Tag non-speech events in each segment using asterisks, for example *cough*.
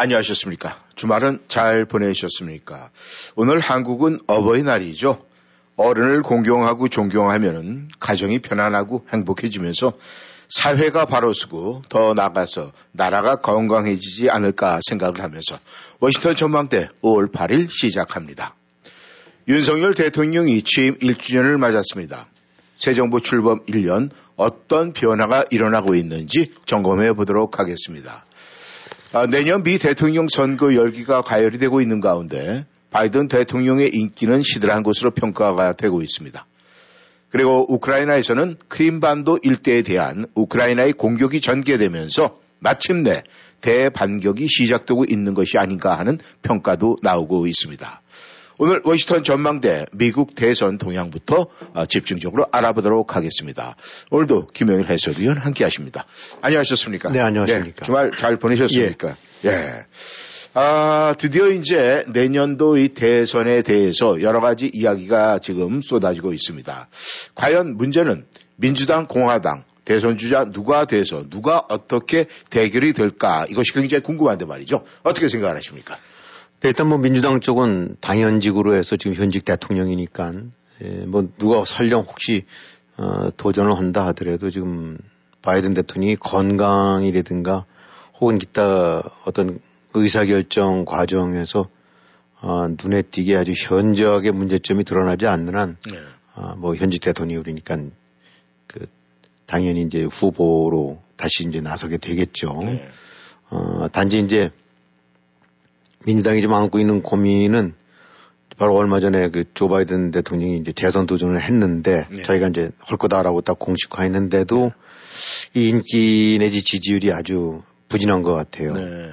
안녕하셨습니까? 주말은 잘 보내셨습니까? 오늘 한국은 어버이날이죠. 어른을 공경하고 존경하면 가정이 편안하고 행복해지면서 사회가 바로 서고 더 나아가서 나라가 건강해지지 않을까 생각을 하면서 워싱턴 전망대 5월 8일 시작합니다. 윤석열 대통령이 취임 1주년을 맞았습니다. 새 정부 출범 1년 어떤 변화가 일어나고 있는지 점검해 보도록 하겠습니다. 아, 내년 미 대통령 선거 열기가 가열이 되고 있는 가운데 바이든 대통령의 인기는 시들한 것으로 평가가 되고 있습니다. 그리고 우크라이나에서는 크림반도 일대에 대한 우크라이나의 공격이 전개되면서 마침내 대반격이 시작되고 있는 것이 아닌가 하는 평가도 나오고 있습니다. 오늘 워싱턴 전망대 미국 대선 동향부터 어, 집중적으로 알아보도록 하겠습니다. 오늘도 김영일 해설위원 함께 하십니다. 안녕하셨습니까? 네, 안녕하십니까. 네, 주말 잘 보내셨습니까? 예. 예. 아, 드디어 이제 내년도 이 대선에 대해서 여러 가지 이야기가 지금 쏟아지고 있습니다. 과연 문제는 민주당, 공화당, 대선 주자 누가 돼서 누가 어떻게 대결이 될까 이것이 굉장히 궁금한데 말이죠. 어떻게 생각하십니까? 네, 일단 뭐 민주당 쪽은 당연직으로 해서 지금 현직 대통령이니까 예, 뭐 누가 설령 혹시 어, 도전을 한다 하더라도 지금 바이든 대통령이 건강이라든가 혹은 기타 어떤 의사결정 과정에서 어, 눈에 띄게 아주 현저하게 문제점이 드러나지 않는 한, 네. 어, 뭐 현직 대통령이 그러니까 그 당연히 이제 후보로 다시 이제 나서게 되겠죠. 네. 어, 단지 이제 민주당이 지금 안고 있는 고민은 바로 얼마 전에 그 조 바이든 대통령이 이제 재선 도전을 했는데 네. 저희가 이제 할 거다라고 딱 공식화했는데도 네. 이 인기 내지 지지율이 아주 부진한 것 같아요. 네.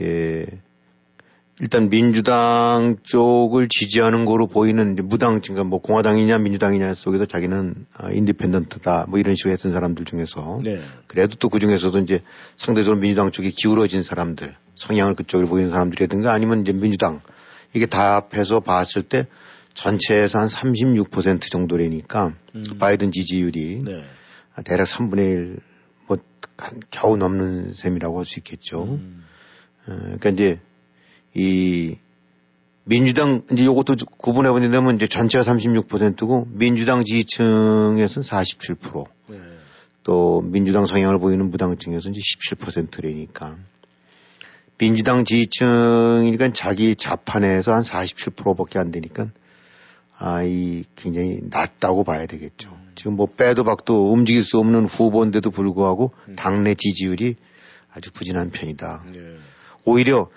예. 일단 민주당 쪽을 지지하는 거로 보이는 무당, 그러니까 뭐 공화당이냐 민주당이냐 속에서 자기는 아, 인디펜던트다 뭐 이런 식으로 했던 사람들 중에서 네. 그래도 또 그 중에서도 이제 상대적으로 민주당 쪽에 기울어진 사람들 성향을 그쪽으로 보이는 사람들이라든가 아니면 이제 민주당 이게 다 합해서 봤을 때 전체에서 한 36% 정도라니까 음. 바이든 지지율이 네. 대략 3분의 1뭐 겨우 넘는 셈이라고 할 수 있겠죠. 음. 어, 그러니까 이제 이 민주당 이제 요것도 구분해 보면 이제 전체가 36%고 민주당 지지층에서는 47%. 네. 또 민주당 성향을 보이는 무당층에서는 이제 17%라니까. 민주당 지지층이니까 자기 자판에서 한 47%밖에 안 되니까 아, 이 굉장히 낮다고 봐야 되겠죠. 음. 지금 뭐 빼도 박도 움직일 수 없는 후보인데도 불구하고 음. 당내 지지율이 아주 부진한 편이다. 네. 오히려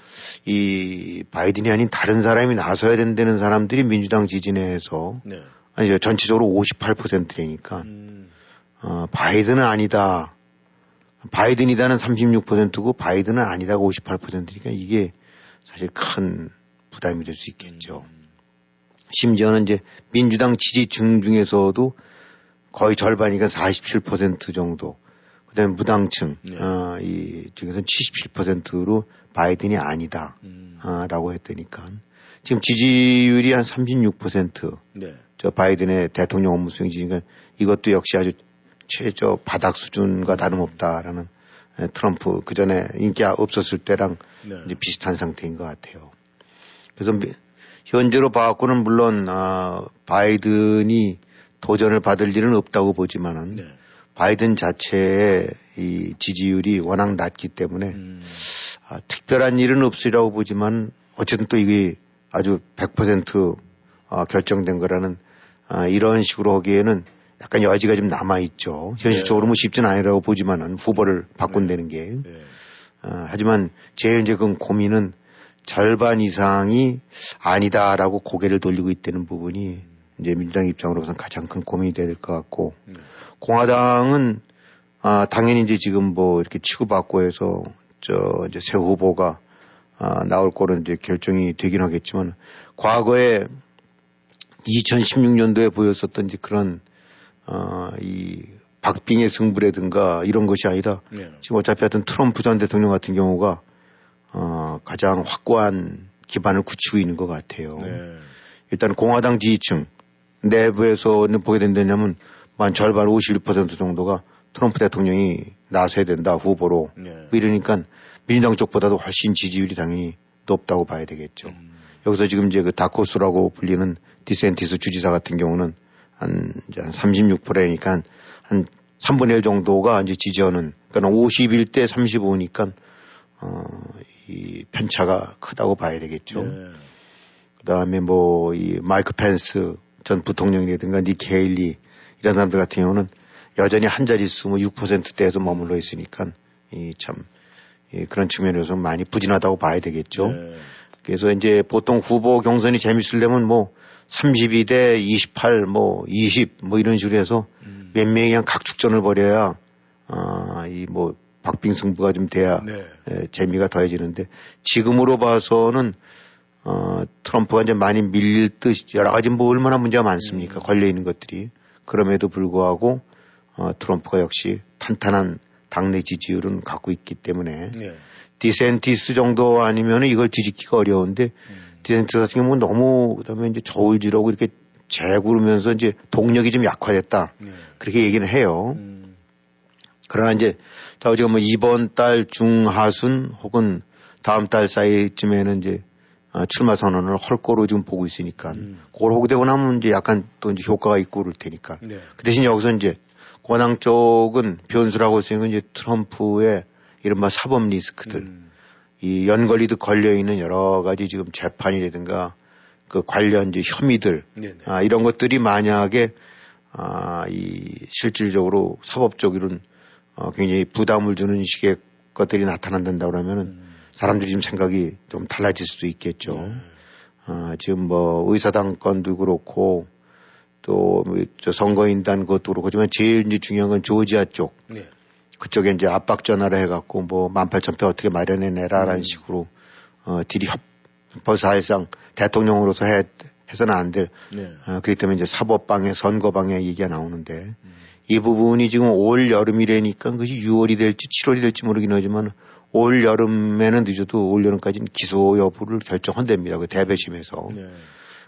이 바이든이 아닌 다른 사람이 나서야 된다는 사람들이 민주당 지지 내에서 네. 아니 전체적으로 58%라니까 음. 어, 바이든은 아니다. 바이든이다는 36%고 바이든은 아니다가 58%니까 이게 사실 큰 부담이 될 수 있겠죠. 음. 심지어는 이제 민주당 지지층 중에서도 거의 절반이니까 47% 정도 그다음에 무당층 네. 어, 이 중에서 77%로 바이든이 아니다라고 음. 어, 했더니까 지금 지지율이 한 36%. 네. 저 바이든의 대통령 업무 수행 지지가 이것도 역시 아주 최저 바닥 수준과 다름없다라는 예, 트럼프 그 전에 인기가 없었을 때랑 네. 비슷한 상태인 것 같아요. 그래서 현재로 봐갖고는 물론 어, 바이든이 도전을 받을 일은 없다고 보지만은 네. 바이든 자체의 이 지지율이 워낙 낮기 때문에 음. 아, 특별한 일은 없으리라고 보지만 어쨌든 또 이게 아주 100% 아, 결정된 거라는 아, 이런 식으로 하기에는 약간 여지가 좀 남아 있죠. 현실적으로 네. 뭐 쉽진 않으라고 보지만은 후보를 바꾼다는 게. 네. 네. 어, 하지만 제 이제 그 고민은 절반 이상이 아니다라고 고개를 돌리고 있다는 부분이 이제 민주당 입장으로서는 가장 큰 고민이 될것 같고 네. 공화당은 아, 당연히 이제 지금 뭐 이렇게 치고받고 해서 저 이제 새 후보가 아, 나올 거로 이제 결정이 되긴 하겠지만 과거에 2016년도에 보였었던 이제 그런 어, 이 박빙의 승부라든가 이런 것이 아니라 네. 지금 어차피 하여튼 트럼프 전 대통령 같은 경우가 어, 가장 확고한 기반을 굳히고 있는 것 같아요. 네. 일단 공화당 지지층 내부에서는 보게 된다면 만 절반 51% 정도가 트럼프 대통령이 나서야 된다 후보로 네. 이러니까 민주당 쪽보다도 훨씬 지지율이 당연히 높다고 봐야 되겠죠. 음. 여기서 지금 이제 그 다코스라고 불리는 디센티스 주지사 같은 경우는 한, 이제 한 36%니까 한 3분의 1 정도가 이제 지지하는, 그러니까 51대 35니까, 어, 이 편차가 크다고 봐야 되겠죠. 네. 그 다음에 뭐, 이 마이크 펜스 전 부통령이라든가 니케 헤일리 이런 사람들 같은 경우는 여전히 한 자릿수 뭐 6%대에서 머물러 있으니까 이 참, 이 그런 측면에서 많이 부진하다고 봐야 되겠죠. 네. 그래서 이제 보통 후보 경선이 재밌으려면 뭐 32대 28, 뭐 20, 뭐 이런 식으로 해서 음. 몇 명이 그냥 각축전을 벌여야, 아, 이 뭐 박빙 승부가 좀 돼야 네. 에, 재미가 더해지는데 지금으로 봐서는 어, 트럼프가 이제 많이 밀릴 듯 여러 가지 뭐 얼마나 문제가 많습니까? 음. 걸려 있는 것들이. 그럼에도 불구하고 어, 트럼프가 역시 탄탄한 당내 지지율은 갖고 있기 때문에 네. 디샌티스 정도 아니면 이걸 뒤집기가 어려운데 음. 디샌티스 같은 경우는 너무 그다음에 이제 저울질하고 이렇게 재고 그러면서 이제 동력이 좀 약화됐다. 네. 그렇게 얘기는 해요. 음. 그러나 이제 자 지금 뭐 이번 달 중하순 혹은 다음 달 사이쯤에는 이제 어, 출마 선언을 헐 거로 지금 보고 있으니까 음. 그걸 하고 되고 나면 이제 약간 또 이제 효과가 있고 그럴 테니까. 네. 그 대신 여기서 이제 권항 쪽은 변수라고 쓰는 이제 트럼프의 이른바 사법 리스크들, 음. 이 연걸리도 걸려 있는 여러 가지 지금 재판이라든가 그 관련 이제 혐의들, 아, 이런 것들이 만약에 아, 이 실질적으로 사법적으로는 어, 굉장히 부담을 주는 식의 것들이 나타난다 그러면은 음. 사람들이 좀 생각이 좀 달라질 수도 있겠죠. 네. 아, 지금 뭐 의사당 건도 그렇고 또저 뭐 선거인단 것도 그렇고 하지만 제일 이제 중요한 건 조지아 쪽. 네. 그쪽에 이제 압박 전화를 해갖고 뭐 18,000표 어떻게 마련해내라라는 음. 식으로 어, 딜이 협, 사실상 대통령으로서 해, 해서는 안 될. 네. 어, 그렇기 때문에 이제 사법방해, 선거방해 얘기가 나오는데 음. 이 부분이 지금 올 여름이라니까 그것이 6월이 될지 7월이 될지 모르긴 하지만 올 여름에는 늦어도 올 여름까지는 기소 여부를 결정한답니다. 그 대배심에서. 네.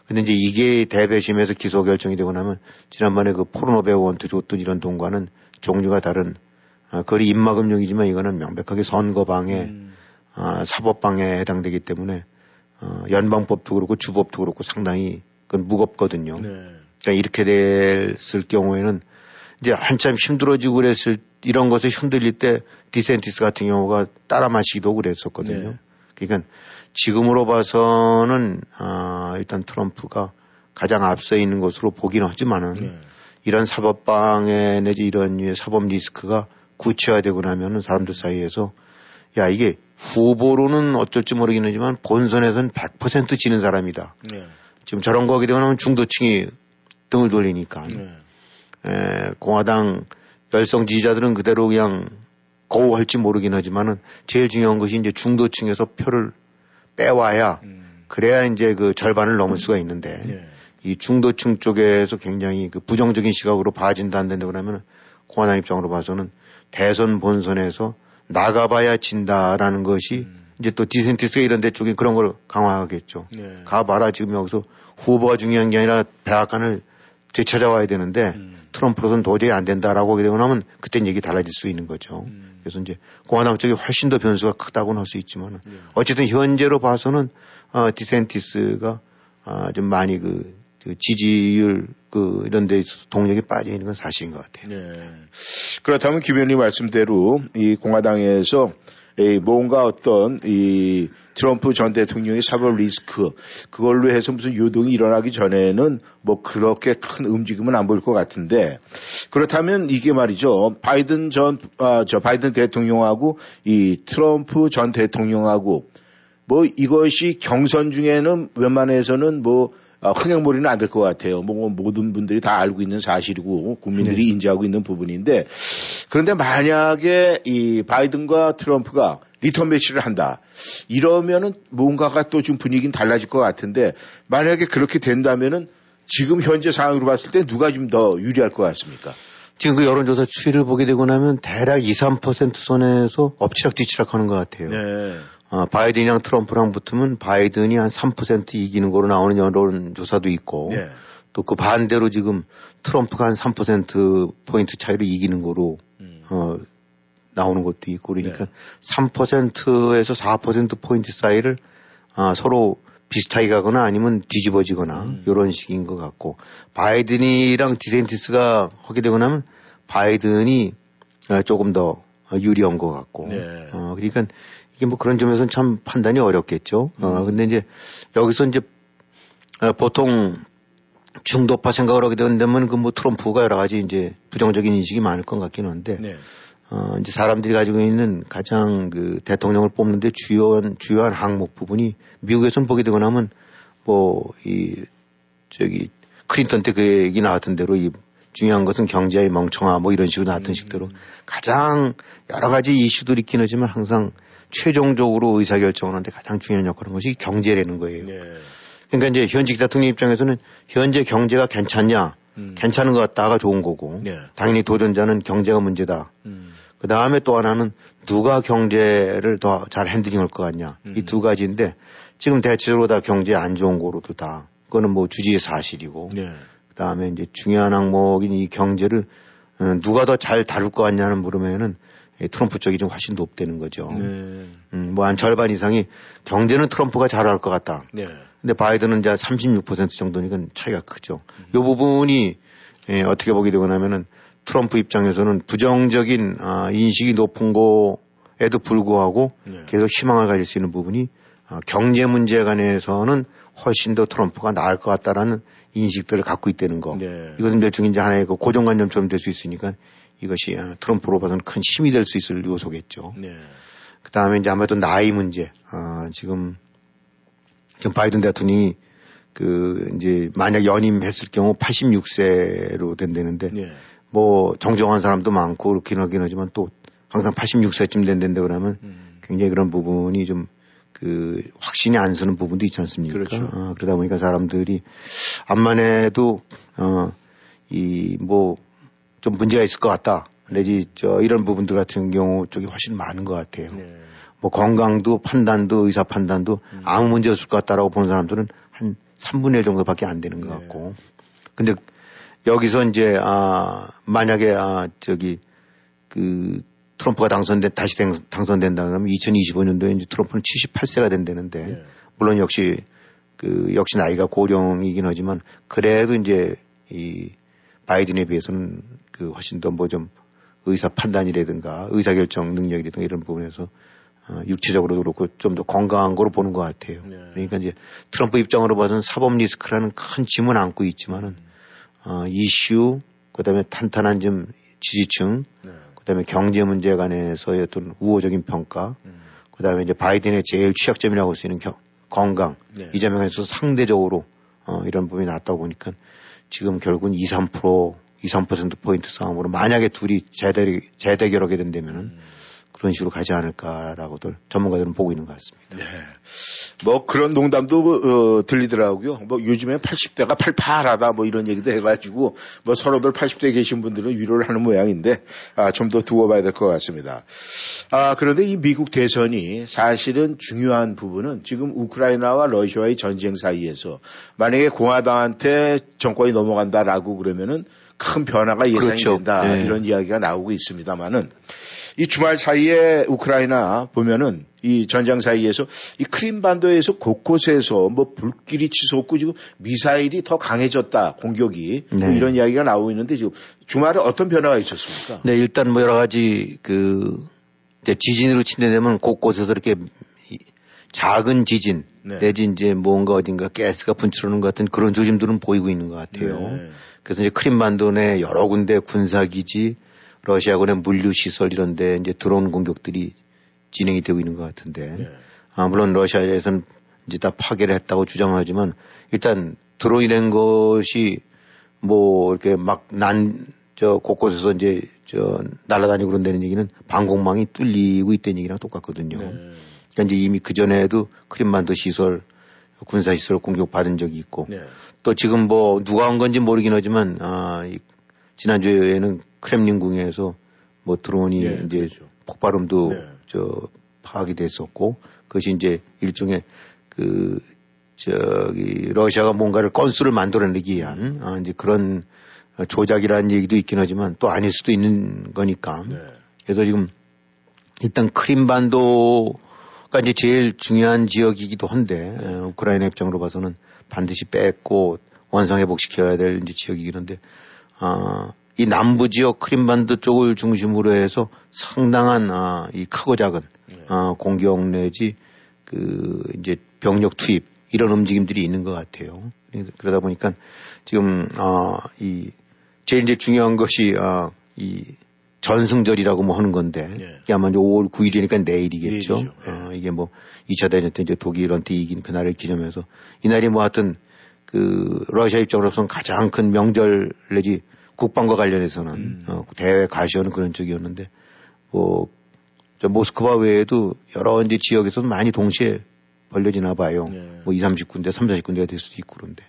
근데 이제 이게 대배심에서 기소 결정이 되고 나면 지난번에 그 포르노 배우한테 줬던 이런 동과는 종류가 다른 아, 거리 입막음용이지만 이거는 명백하게 선거방해, 음. 아, 사법방해에 해당되기 때문에 어, 연방법도 그렇고 주법도 그렇고 상당히 그건 무겁거든요. 네. 그러니까 이렇게 됐을 경우에는 이제 한참 힘들어지고 그랬을 이런 것에 흔들릴 때 디센티스 같은 경우가 따라 마시기도 그랬었거든요. 네. 그러니까 지금으로 봐서는 아, 일단 트럼프가 가장 앞서 있는 것으로 보기는 하지만은 네. 이런 사법방해 내지 이런 사법 리스크가 구체화되고 나면은 사람들 사이에서 야 이게 후보로는 어쩔지 모르긴 하지만 본선에서는 100% 지는 사람이다. 네. 지금 저런 거 하게 되면 중도층이 등을 돌리니까 네. 에, 공화당 열성 지지자들은 그대로 그냥 거우할지 모르긴 하지만은 제일 중요한 것이 이제 중도층에서 표를 빼와야 음. 그래야 이제 그 절반을 넘을 수가 있는데 네. 이 중도층 쪽에서 굉장히 그 부정적인 시각으로 봐진다 안 된다 그러면 공화당 입장으로 봐서는 대선 본선에서 나가봐야 진다라는 것이 음. 이제 또 디센티스가 이런 데 쪽에 그런 걸 강화하겠죠. 네. 가봐라 지금 여기서 후보가 중요한 게 아니라 백악관을 되찾아와야 되는데 음. 트럼프로서는 도저히 안 된다라고 하게 되고 나면 그땐 얘기 달라질 수 있는 거죠. 음. 그래서 이제 공화당 쪽이 훨씬 더 변수가 크다고는 할 수 있지만 네. 어쨌든 현재로 봐서는 어, 디센티스가 어, 좀 많이 그, 그 지지율 그 이런 데 있어서 동력이 빠져 있는 건 사실인 것 같아요. 네. 그렇다면 김 의원님 말씀대로 이 공화당에서 이 뭔가 어떤 이 트럼프 전 대통령의 사법 리스크 그걸로 해서 무슨 유동이 일어나기 전에는 뭐 그렇게 큰 움직임은 안 보일 것 같은데 그렇다면 이게 말이죠 바이든 전저 아, 바이든 대통령하고 이 트럼프 전 대통령하고 뭐 이것이 경선 중에는 웬만해서는 뭐 어, 흥행몰이는 안 될 것 같아요. 뭐 모든 분들이 다 알고 있는 사실이고 국민들이 네. 인지하고 있는 부분인데 그런데 만약에 이 바이든과 트럼프가 리턴 매치를 한다. 이러면은 뭔가가 또 좀 분위기는 달라질 것 같은데 만약에 그렇게 된다면은 지금 현재 상황으로 봤을 때 누가 좀 더 유리할 것 같습니까? 지금 그 여론조사 추이를 보게 되고 나면 대략 2, 3% 선에서 엎치락 뒤치락 하는 것 같아요. 네. 어, 바이든이랑 트럼프랑 붙으면 바이든이 한 3% 이기는 거로 나오는 여론조사도 있고 네. 또그 반대로 지금 트럼프가 한 3%포인트 차이로 이기는 거로 음. 어, 나오는 것도 있고 그러니까 네. 3%에서 4%포인트 사이를 아, 서로 비슷하게 가거나 아니면 뒤집어지거나 음. 이런 식인 것 같고 바이든이랑 디센티스가 하게 되고 나면 바이든이 어, 조금 더 유리한 것 같고 네. 어, 그러니까 이게 뭐 그런 점에서는 참 판단이 어렵겠죠. 어, 음. 어, 근데 이제 여기서 이제 어, 보통 중도파 생각을 하게 되면 그뭐 트럼프가 여러 가지 이제 부정적인 인식이 많을 것 같기는 한데 네. 어, 이제 사람들이 가지고 있는 가장 그 대통령을 뽑는데 주요한, 주요한 항목 부분이 미국에선 보게 되고 나면 뭐, 이, 저기, 클린턴 때 그 얘기 나왔던 대로 이 중요한 것은 경제의 멍청아 뭐 이런 식으로 나왔던 음. 식대로 가장 여러 가지 이슈들이 있긴 하지만 항상 최종적으로 의사결정을 하는데 가장 중요한 역할을 하는 것이 경제라는 거예요. 네. 그러니까 이제 현직 대통령 입장에서는 현재 경제가 괜찮냐, 음. 괜찮은 것 같다가 좋은 거고, 네. 당연히 도전자는 경제가 문제다. 음. 그 다음에 또 하나는 누가 경제를 더 잘 핸들링할 것 같냐. 음. 이두 가지인데 지금 대체적으로 다 경제 안 좋은 거로도 다 그거는 뭐 주지의 사실이고. 네. 그 다음에 이제 중요한 항목인 이 경제를 어, 누가 더 잘 다룰 것 같냐는 물으면은 트럼프 쪽이 좀 훨씬 높다는 거죠. 네. 음, 뭐 한 절반 이상이 경제는 트럼프가 잘할 것 같다. 네. 근데 바이든은 이제 36% 정도니까 차이가 크죠. 음. 요 부분이 예, 어떻게 보게 되고 나면은 트럼프 입장에서는 부정적인 아, 인식이 높은 거에도 불구하고 네. 계속 희망을 가질 수 있는 부분이 아, 경제 문제 관해서는 훨씬 더 트럼프가 나을 것 같다라는 인식들을 갖고 있다는 거. 네. 이것은 대충 이제 하나의 그 고정관념처럼 될 수 있으니까 이것이 아, 트럼프로 봐서는 큰 힘이 될 수 있을 요소겠죠. 네. 그 다음에 이제 아무래도 나이 문제. 아, 지금, 지금 바이든 대통령이 그 이제 만약 연임했을 경우 86세로 된다는데 네. 뭐 정정한 사람도 많고 그렇긴 하긴 하지만 또 항상 86세쯤 된다는데 그러면 음. 굉장히 그런 부분이 좀 그 확신이 안 서는 부분도 있지 않습니까? 그렇죠. 어, 그러다 보니까 사람들이 암만 해도 어 이 뭐 좀 문제가 있을 것 같다. 내지 저 이런 부분들 같은 경우 쪽이 훨씬 많은 것 같아요. 네. 뭐 건강도 판단도 의사 판단도 음. 아무 문제 없을 것 같다라고 보는 사람들은 한 3분의 1 정도밖에 안 되는 것 네. 같고. 근데 여기서 이제 아 만약에 아 저기 그 트럼프가 당선된 다시 당선된다 그러면 2025년도에 이제 트럼프는 78세가 된다는데 네. 물론 역시 그 역시 나이가 고령이긴 하지만 그래도 이제 이 바이든에 비해서는 그 훨씬 더 뭐 좀 의사 판단이라든가 의사 결정 능력이라든가 이런 부분에서 어, 육체적으로도 그렇고 좀 더 건강한 거로 보는 것 같아요. 네. 그러니까 이제 트럼프 입장으로 봐서는 사법 리스크라는 큰 짐은 안고 있지만은 어, 이슈, 그 다음에 탄탄한 좀 지지층, 네. 그 다음에 경제 문제 관해서의 어떤 우호적인 평가, 음. 그 다음에 이제 바이든의 제일 취약점이라고 할 수 있는 겨, 건강, 네. 이 점에 관해서 상대적으로 어, 이런 부분이 나왔다고 보니까 지금 결국은 2, 3%, 2, 3%포인트 싸움으로 만약에 둘이 재대, 재대결하게 된다면은 음. 그런 식으로 가지 않을까라고들 전문가들은 보고 있는 것 같습니다. 네. 뭐 그런 농담도 어, 들리더라고요. 뭐 요즘에 80대가 팔팔하다 뭐 이런 얘기도 해가지고 뭐 서로들 80대 계신 분들은 위로를 하는 모양인데 아, 좀 더 두고 봐야 될 것 같습니다. 아, 그런데 이 미국 대선이 사실은 중요한 부분은 지금 우크라이나와 러시아의 전쟁 사이에서 만약에 공화당한테 정권이 넘어간다라고 그러면은 큰 변화가 예상이 그렇죠. 된다 네. 이런 이야기가 나오고 있습니다만은 이 주말 사이에 우크라이나 보면은 이 전장 사이에서 이 크림반도에서 곳곳에서 뭐 불길이 치솟고 지금 미사일이 더 강해졌다 공격이 뭐 네. 뭐 이런 이야기가 나오고 있는데 지금 주말에 어떤 변화가 있었습니까? 네 일단 뭐 여러 가지 그 지진으로 친다되면 곳곳에서 이렇게 작은 지진 네. 내지 이제 뭔가 어딘가 가스가 분출하는 것 같은 그런 조짐들은 보이고 있는 것 같아요. 네. 그래서 이제 크림반도 내 여러 군데 군사기지 러시아군의 물류 시설 이런데 이제 드론 공격들이 진행이 되고 있는 것 같은데 네. 아, 물론 러시아에서는 이제 다 파괴를 했다고 주장하지만 일단 드론이된 것이 뭐 이렇게 막 난 저 곳곳에서 이제 저 날아다니고 그런다는 얘기는 방공망이 뚫리고 있다는 얘기랑 똑같거든요. 네. 그러니까 이제 이미 그 전에도 크림반도 시설 군사 시설 공격 받은 적이 있고 네. 또 지금 뭐 누가 한 건지 모르긴 하지만 아 지난주에는 크렘린궁에서 뭐 드론이 네, 이제 그렇죠. 폭발음도 네. 저 파악이 됐었고 그것이 이제 일종의 그 저기 러시아가 뭔가를 건수를 만들어내기 위한 아, 이제 그런 조작이라는 얘기도 있긴 하지만 또 아닐 수도 있는 거니까. 네. 그래서 지금 일단 크림반도 가 이제 제일 중요한 지역이기도 한데 네. 우크라이나 입장으로 봐서는 반드시 뺏고 원상 회복시켜야 될 이제 지역이긴 한데 아, 이 남부 지역 크림반도 쪽을 중심으로 해서 상당한 아, 이 크고 작은 네. 아, 공격 내지 그 이제 병력 투입 이런 움직임들이 있는 것 같아요. 그러다 보니까 지금 아, 이 제일 이제 중요한 것이 아, 이 전승절이라고 뭐 하는 건데 예. 이게 아마 이제 5월 9일이니까 내일이겠죠. 예. 어, 이게 뭐 2차 대전 때 이제 독일한테 이긴 그날을 기념해서 이날이 뭐 하여튼 그 러시아 입장으로서는 가장 큰 명절 내지 국방과 관련해서는 음. 어, 대외 가시하는 그런 쪽이었는데 뭐저 모스크바 외에도 여러 이제 지역에서도 많이 동시에 벌려지나 봐요. 예. 뭐 2, 30군데, 3, 40군데가 될 수도 있고 그런데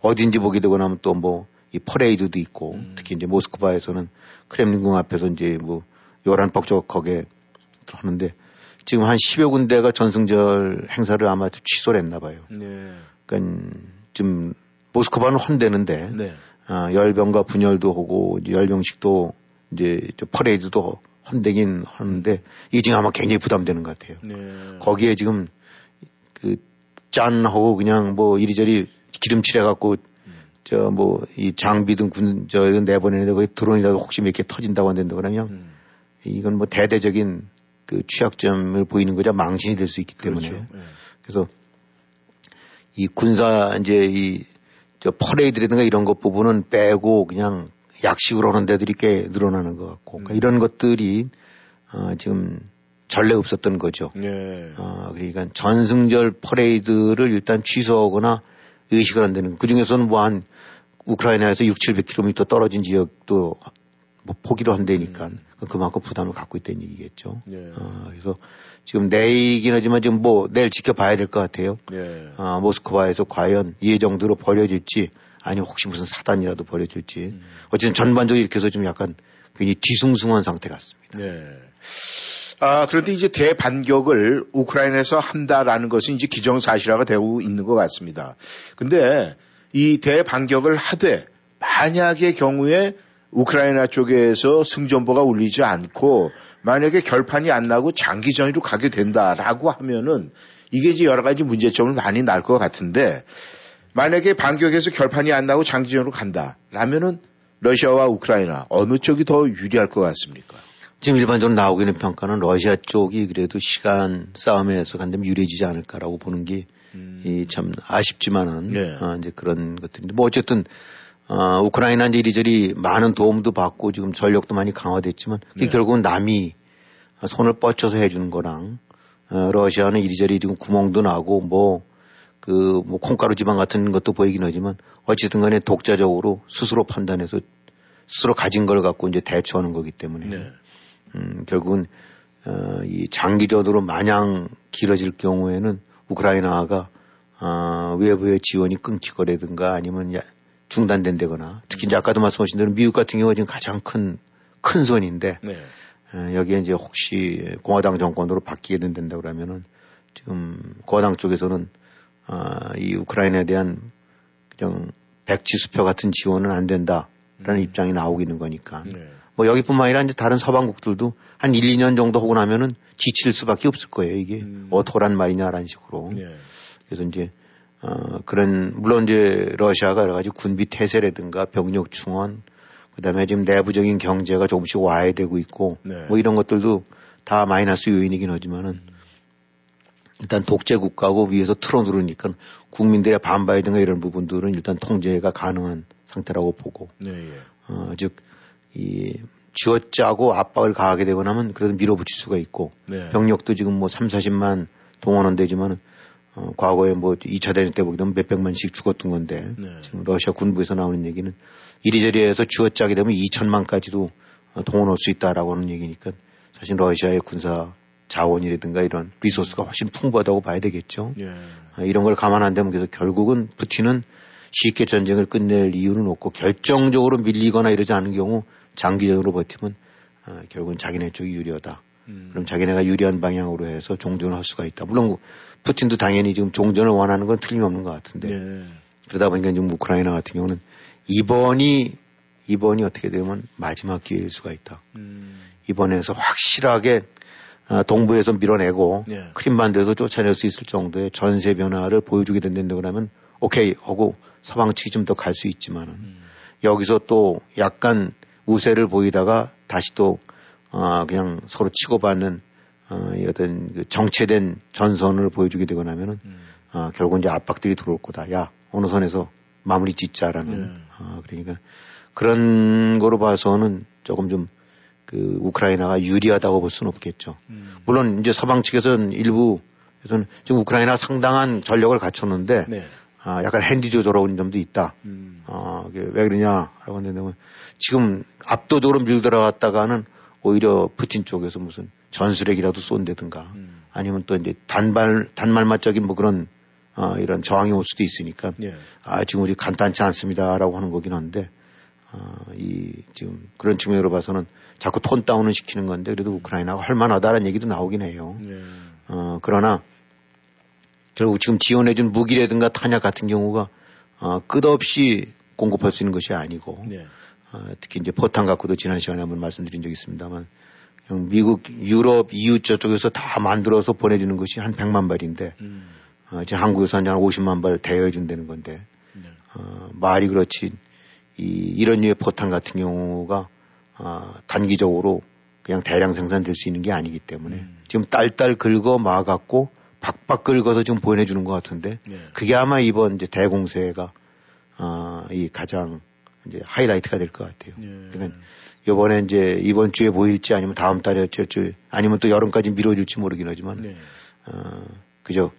어딘지 보게 되고 나면 또 뭐 이 퍼레이드도 있고 음. 특히 이제 모스크바에서는 크렘린궁 앞에서 이제 뭐 요란 뻑적하게 하는데 지금 한 10여 군데가 전승절 행사를 아마 취소를 했나 봐요. 네. 그러니까 좀 모스크바는 헌대는데 네. 아, 열병과 분열도 하고 열병식도 이제 저 퍼레이드도 헌대긴 하는데 이게 지금 아마 굉장히 부담되는 것 같아요. 네. 거기에 지금 그 짠하고 그냥 뭐 이리저리 기름칠해 갖고 저 뭐 이 장비 등 군저 내보내는데 거기 드론이라도 혹시 몇 개 터진다고 한다는데 그러면 음. 이건 뭐 대대적인 그 취약점을 보이는 거죠 망신이 될 수 있기 때문에 그렇죠. 네. 그래서 이 군사 이제 이 저 퍼레이드라든가 이런 것 부분은 빼고 그냥 약식으로 하는 데들이 꽤 늘어나는 것 같고 그러니까 음. 이런 것들이 어 지금 전례 없었던 거죠. 네. 어, 그러니까 전승절 퍼레이드를 일단 취소하거나 의식을 안 되는 그 중에서는 뭐 한 우크라이나에서 6, 700km 떨어진 지역도 뭐 포기로 한다니까 음. 그만큼 부담을 갖고 있다는 얘기겠죠. 네. 어, 그래서 지금 내이긴 하지만 지금 뭐 내일 지켜봐야 될 것 같아요. 네. 어, 모스크바에서 과연 이 정도로 버려질지 아니 혹시 무슨 사단이라도 버려질지 음. 어쨌든 전반적으로 이렇게 해서 좀 약간 굉장히 뒤숭숭한 상태 같습니다. 네. 아, 그런데 이제 대반격을 우크라이나에서 한다라는 것은 이제 기정사실화가 되고 있는 것 같습니다. 근데 이 대반격을 하되 만약의 경우에 우크라이나 쪽에서 승전보가 울리지 않고 만약에 결판이 안 나고 장기전으로 가게 된다라고 하면은 이게 이제 여러 가지 문제점을 많이 날 것 같은데 만약에 반격에서 결판이 안 나고 장기전으로 간다라면은 러시아와 우크라이나 어느 쪽이 더 유리할 것 같습니까? 지금 일반적으로 나오고 있는 평가는 러시아 쪽이 그래도 시간 싸움에서 간다면 유리해지지 않을까라고 보는 게, 음. 이참 아쉽지만은, 네. 어, 이제 그런 것들인데, 뭐 어쨌든, 어, 우크라이나 이제 이리저리 많은 도움도 받고 지금 전력도 많이 강화됐지만, 그게 네. 결국은 남이 손을 뻗쳐서 해주는 거랑, 어, 러시아는 이리저리 지금 구멍도 나고, 뭐, 그, 뭐, 콩가루 지방 같은 것도 보이긴 하지만, 어쨌든 간에 독자적으로 스스로 판단해서 스스로 가진 걸 갖고 이제 대처하는 거기 때문에. 네. 음, 결국은 어, 이 장기전으로 마냥 길어질 경우에는 우크라이나가 어, 외부의 지원이 끊기거라든가 아니면 야, 중단된다거나 특히 이제 아까도 말씀하신 대로 미국 같은 경우가 지금 가장 큰, 큰 손인데 네. 어, 여기에 이제 혹시 공화당 정권으로 바뀌게 된다 그러면은 지금 공화당 쪽에서는 어, 이 우크라이나에 대한 그냥 백지수표 같은 지원은 안 된다라는 음. 입장이 나오고 있는 거니까 네. 뭐 여기뿐만 아니라 이제 다른 서방국들도 한 1, 2년 정도 하고 나면은 지칠 수밖에 없을 거예요. 이게 음. 어토란 말이냐라는 식으로. 네. 그래서 이제 어 그런 물론 이제 러시아가 여러 가지 군비 태세라든가 병력 충원 그다음에 지금 내부적인 경제가 조금씩 와해되고 있고 네. 뭐 이런 것들도 다 마이너스 요인이긴 하지만은 일단 독재 국가고 위에서 틀어누르니까 국민들의 반발이든가 이런 부분들은 일단 통제가 가능한 상태라고 보고 네, 예. 어, 즉 이 쥐어짜고 압박을 가하게 되고 나면 그래도 밀어붙일 수가 있고 네. 병력도 지금 뭐 3, 40만 동원은 되지만 어, 과거에 뭐 2차 대전 때 되면 몇백만씩 죽었던 건데 네. 지금 러시아 군부에서 나오는 얘기는 이리저리 해서 쥐어짜게 되면 2천만까지도 어, 동원할 수 있다라고 하는 얘기니까 사실 러시아의 군사 자원이라든가 이런 리소스가 훨씬 풍부하다고 봐야 되겠죠. 예. 어, 이런 걸 감안 안 되면 그래서 결국은 푸틴은 쉽게 전쟁을 끝낼 이유는 없고 결정적으로 밀리거나 이러지 않은 경우 장기적으로 버티면 어, 결국은 자기네 쪽이 유리하다. 음. 그럼 자기네가 유리한 방향으로 해서 종전을 할 수가 있다. 물론 푸틴도 당연히 지금 종전을 원하는 건 틀림없는 것 같은데 네. 그러다 보니까 지금 우크라이나 같은 경우는 이번이 이번이 어떻게 되면 마지막 기회일 수가 있다. 음. 이번에서 확실하게 어, 동부에서 밀어내고 네. 크림반도에서 쫓아낼 수 있을 정도의 전세 변화를 보여주게 된다고 그러면 오케이 하고 서방 측이 좀 더 갈 수 있지만은 음. 여기서 또 약간 우세를 보이다가 다시 또 어, 그냥 서로 치고받는 어, 어떤 그 정체된 전선을 보여주게 되고 나면은 음. 어, 결국 이제 압박들이 들어올 거다. 야 어느 선에서 마무리 짓자라는. 네. 어, 그러니까 그런 거로 봐서는 조금 좀 그 우크라이나가 유리하다고 볼 수는 없겠죠. 음. 물론 이제 서방 측에서는 일부에서는 지금 우크라이나 상당한 전력을 갖췄는데 네. 아, 약간 핸디 조절하는 점도 있다. 음. 어, 왜 그러냐라고 하는데 지금 압도적으로 밀들어갔다가는 오히려 푸틴 쪽에서 무슨 전술핵이라도 쏜다든가 음. 아니면 또 이제 단발 단말맛적인 뭐 그런 어, 이런 저항이 올 수도 있으니까 예. 아 지금 우리 간단치 않습니다라고 하는 거긴 한데 어, 이 지금 그런 측면으로 봐서는 자꾸 톤 다운을 시키는 건데 그래도 우크라이나가 할 만하다라는 얘기도 나오긴 해요. 예. 어, 그러나 결국 지금 지원해준 무기라든가 탄약 같은 경우가 어, 끝없이 공급할 수 있는 것이 아니고 예. 어, 특히 이제 포탄 갖고도 지난 시간에 한번 말씀드린 적이 있습니다만 미국, 유럽, EU 저쪽에서 다 만들어서 보내주는 것이 한 100만 발인데, 음. 어, 지금 한국에서 한 50만 발 대여해 준다는 건데, 네. 어, 말이 그렇지, 이, 이런 류의 포탄 같은 경우가, 어, 단기적으로 그냥 대량 생산될 수 있는 게 아니기 때문에, 음. 지금 딸딸 긁어 막았고, 박박 긁어서 지금 보내주는 것 같은데, 네. 그게 아마 이번 이제 대공세가, 어, 이 가장 이제 하이라이트가 될 것 같아요. 네. 그러니까 요번에 이제 이번 주에 보일지 아니면 다음 달에 어쩔지 아니면 또 여름까지 미뤄질지 모르긴 하지만 네. 어, 그저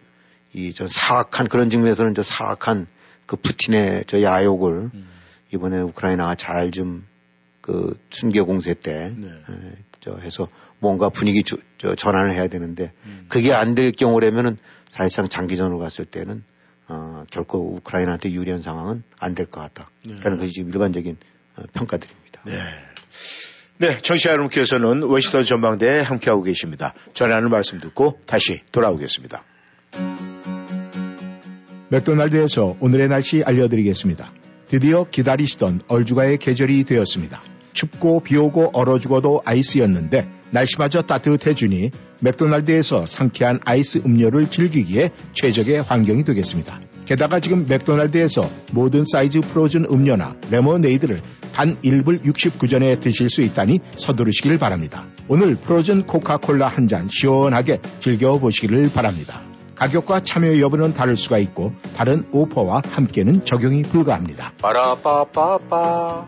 이전 사악한 그런 측면에서는 저 사악한 그 푸틴의 저 야욕을 음. 이번에 우크라이나가 잘 좀 그 순교 공세 때 네. 해서 뭔가 분위기 저, 저 전환을 해야 되는데 음. 그게 안 될 경우라면은 사실상 장기전으로 갔을 때는 어, 결코 우크라이나한테 유리한 상황은 안 될 것 같다라는 네. 것이 지금 일반적인 어, 평가들입니다. 네. 네, 청취자 여러분께서는 워싱턴 전망대에 함께하고 계십니다. 전하는 말씀 듣고 다시 돌아오겠습니다. 맥도날드에서 오늘의 날씨 알려드리겠습니다. 드디어 기다리시던 얼죽아의 계절이 되었습니다. 춥고 비오고 얼어 죽어도 아이스였는데 날씨마저 따뜻해지니 맥도날드에서 상쾌한 아이스 음료를 즐기기에 최적의 환경이 되겠습니다. 게다가 지금 맥도날드에서 모든 사이즈 frozen 음료나 레모네이드를 단 1불 69전에 드실 수 있다니 서두르시길 바랍니다. 오늘 frozen 코카콜라 한 잔 시원하게 즐겨보시기를 바랍니다. 가격과 참여 여부는 다를 수가 있고 다른 오퍼와 함께는 적용이 불가합니다. 빠라빠빠빠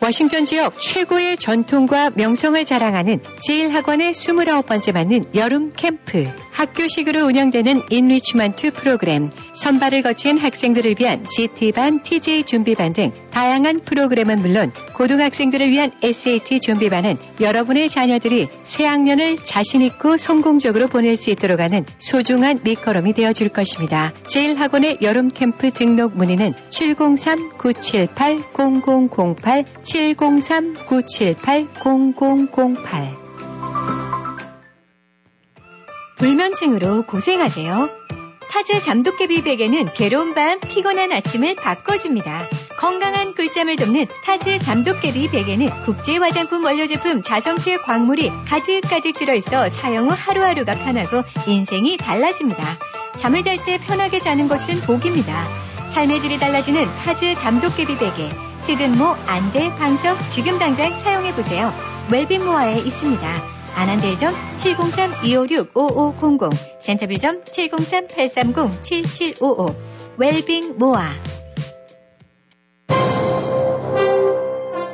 워싱턴 지역 최고의 전통과 명성을 자랑하는 제일학원의 29번째 맞는 여름 캠프. 학교식으로 운영되는 enrichment 프로그램, 선발을 거친 학생들을 위한 GT반, TJ 준비반 등 다양한 프로그램은 물론 고등학생들을 위한 SAT 준비반은 여러분의 자녀들이 새학년을 자신있고 성공적으로 보낼 수 있도록 하는 소중한 밑거름이 되어줄 것입니다. 제일학원의 여름 캠프 등록 문의는 703-978-0008, 703-978-0008. 불면증으로 고생하세요. 타즈 잠도깨비 베개는 괴로운 밤, 피곤한 아침을 바꿔줍니다. 건강한 꿀잠을 돕는 타즈 잠도깨비 베개는 국제 화장품 원료 제품 자성칠 광물이 가득가득 들어있어 사용 후 하루하루가 편하고 인생이 달라집니다. 잠을 잘 때 편하게 자는 것은 복입니다. 삶의 질이 달라지는 타즈 잠도깨비 베개. 흑은모, 안대, 방석 지금 당장 사용해보세요. 웰빙모아에 있습니다. 애난데일점 703-256-5500, 센터빌점 703-830-7755, 웰빙모아.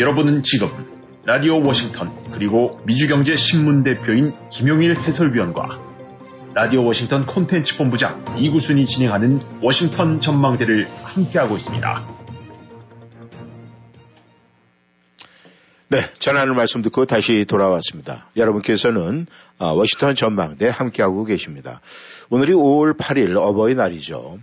여러분은 지금 라디오 워싱턴 그리고 미주경제신문 대표인 김용일 해설위원과 라디오 워싱턴 콘텐츠 본부장 이구순이 진행하는 워싱턴 전망대를 함께하고 있습니다. 네, 전하는 말씀 듣고 다시 돌아왔습니다. 여러분께서는 어, 워싱턴 전망대 함께하고 계십니다. 오늘이 5월 8일 어버이날이죠.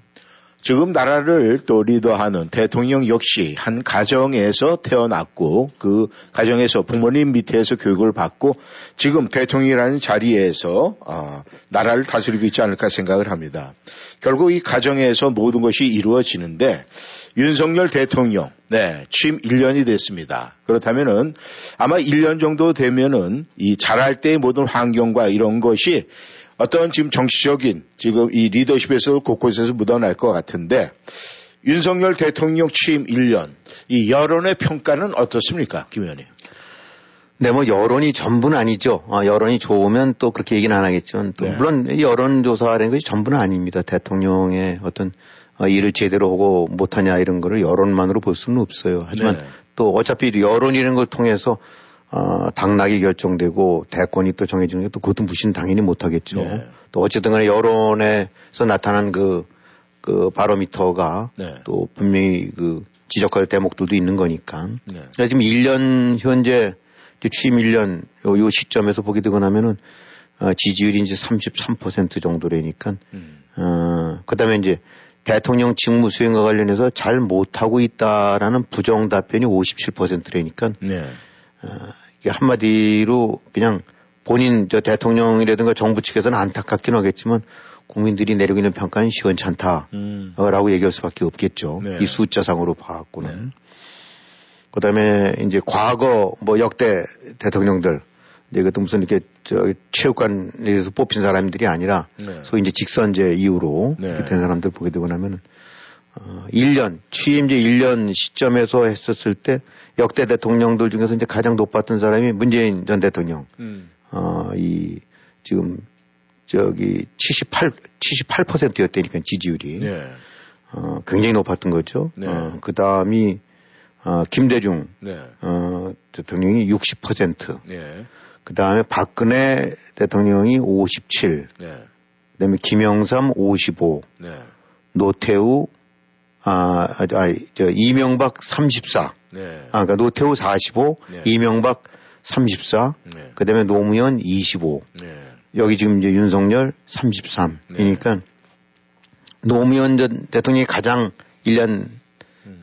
지금 나라를 또 리더하는 대통령 역시 한 가정에서 태어났고 그 가정에서 부모님 밑에서 교육을 받고 지금 대통령이라는 자리에서 어, 나라를 다스리고 있지 않을까 생각을 합니다. 결국 이 가정에서 모든 것이 이루어지는데 윤석열 대통령 네, 취임 1년이 됐습니다. 그렇다면은 아마 1년 정도 되면은 이 잘할 때의 모든 환경과 이런 것이 어떤 지금 정치적인 지금 이 리더십에서 곳곳에서 묻어날 것 같은데 윤석열 대통령 취임 1년 이 여론의 평가는 어떻습니까, 김 의원님? 네, 뭐 여론이 전부는 아니죠. 아, 여론이 좋으면 또 그렇게 얘기는 안 하겠지만 또 네. 물론 여론조사라는 것이 전부는 아닙니다. 대통령의 어떤 어, 일을 제대로 하고 못하냐 이런 거를 여론만으로 볼 수는 없어요. 하지만 네. 또 어차피 여론이라는 걸 통해서 어, 당락이 결정되고 대권이 또 정해지는 게 또 그것도 무신 당연히 못하겠죠. 네. 또 어쨌든 간에 여론에서 나타난 그, 그 바로미터가 네. 또 분명히 그 지적할 대목들도 있는 거니까. 네. 그래서 지금 1년 현재 취임 1년 요, 요 시점에서 보게 되고 나면은 어, 지지율이 이제 33% 정도라니까 음. 어, 그 다음에 이제 대통령 직무 수행과 관련해서 잘 못하고 있다라는 부정 답변이 57%라니까 네. 어, 이게 한마디로 그냥 본인 저 대통령이라든가 정부 측에서는 안타깝긴 하겠지만 국민들이 내리고 있는 평가는 시원찮다라고 음. 얘기할 수밖에 없겠죠. 네. 이 숫자상으로 봐갖고는. 그다음에 이제 과거 뭐 역대 대통령들 이제 그것도 무슨 이렇게 저 체육관에서 뽑힌 사람들이 아니라 네. 소위 이제 직선제 이후로 네. 이렇게 된 사람들 보게 되고 나면은 어 1년 취임제 1년 시점에서 했었을 때 역대 대통령들 중에서 이제 가장 높았던 사람이 문재인 전 대통령. 음. 어, 이, 지금, 저기, 78, 78%였다니까, 지지율이. 네. 어, 굉장히 높았던 거죠. 네. 어, 그 다음이, 어, 김대중, 네. 어, 대통령이 60%. 네. 그 다음에 박근혜 대통령이 57. 네. 그 다음에 김영삼 55. 네. 노태우, 아, 아, 아, 저, 이명박 34. 네. 아, 그러니까 노태우 45, 네. 이명박 34, 네. 그 다음에 노무현 25. 네. 여기 지금 이제 윤석열 33. 네. 그러니까 노무현 전 대통령이 가장 1년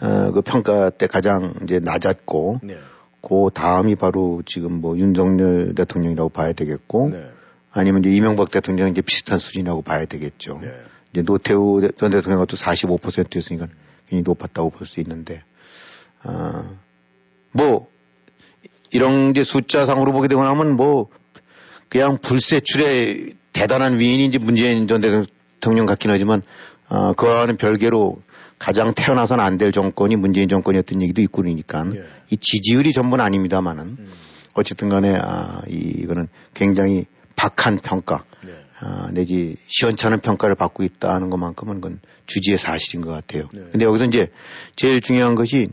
어, 그 평가 때 가장 이제 낮았고 네. 그 다음이 바로 지금 뭐 윤석열 대통령이라고 봐야 되겠고 네. 아니면 이제 이명박 대통령 이제 비슷한 수준이라고 봐야 되겠죠. 네. 이제 노태우 대- 전 대통령은 또 45%였으니까 굉장히 높았다고 볼 수 있는데 아, 뭐 이런 이제 숫자상으로 보게 되고 나면 뭐 그냥 불세출의 대단한 위인이 이제 문재인 전 대통령 같긴 하지만 어, 그와는 별개로 가장 태어나서는 안될 정권이 문재인 정권이었던 얘기도 있고 그러니까 예. 이 지지율이 전부는 아닙니다만은 음. 어쨌든 간에 아, 이, 이거는 굉장히 박한 평가 네. 아, 내지 시원찮은 평가를 받고 있다는 것만큼은 그건 주지의 사실인 것 같아요. 네. 근데 여기서 이제 제일 중요한 것이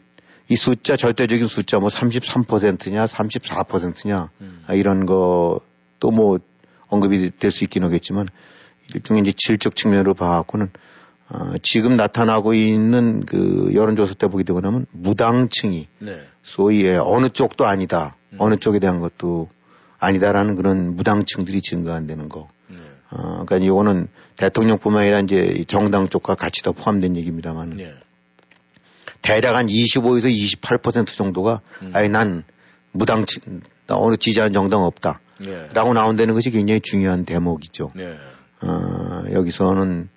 이 숫자, 절대적인 숫자 뭐 33%냐, 34%냐, 음. 아, 이런 것도 뭐 언급이 될 수 있긴 하겠지만 일종의 이제 질적 측면으로 봐갖고는 어, 지금 나타나고 있는 그 여론조사 때 보게 되고 나면 무당층이 네. 소위 의 어느 쪽도 아니다. 음. 어느 쪽에 대한 것도 아니다라는 그런 무당층들이 증가한다는 거. 네. 어, 그러니까 이거는 대통령뿐만 아니라 이제 이 정당 쪽과 같이 다 포함된 얘기입니다만 네. 대략 한 25에서 28% 정도가 음. 아니 난 무당층 나 어느 지지하는 정당 없다. 네. 라고 나온다는 것이 굉장히 중요한 대목이죠. 네. 어, 여기서는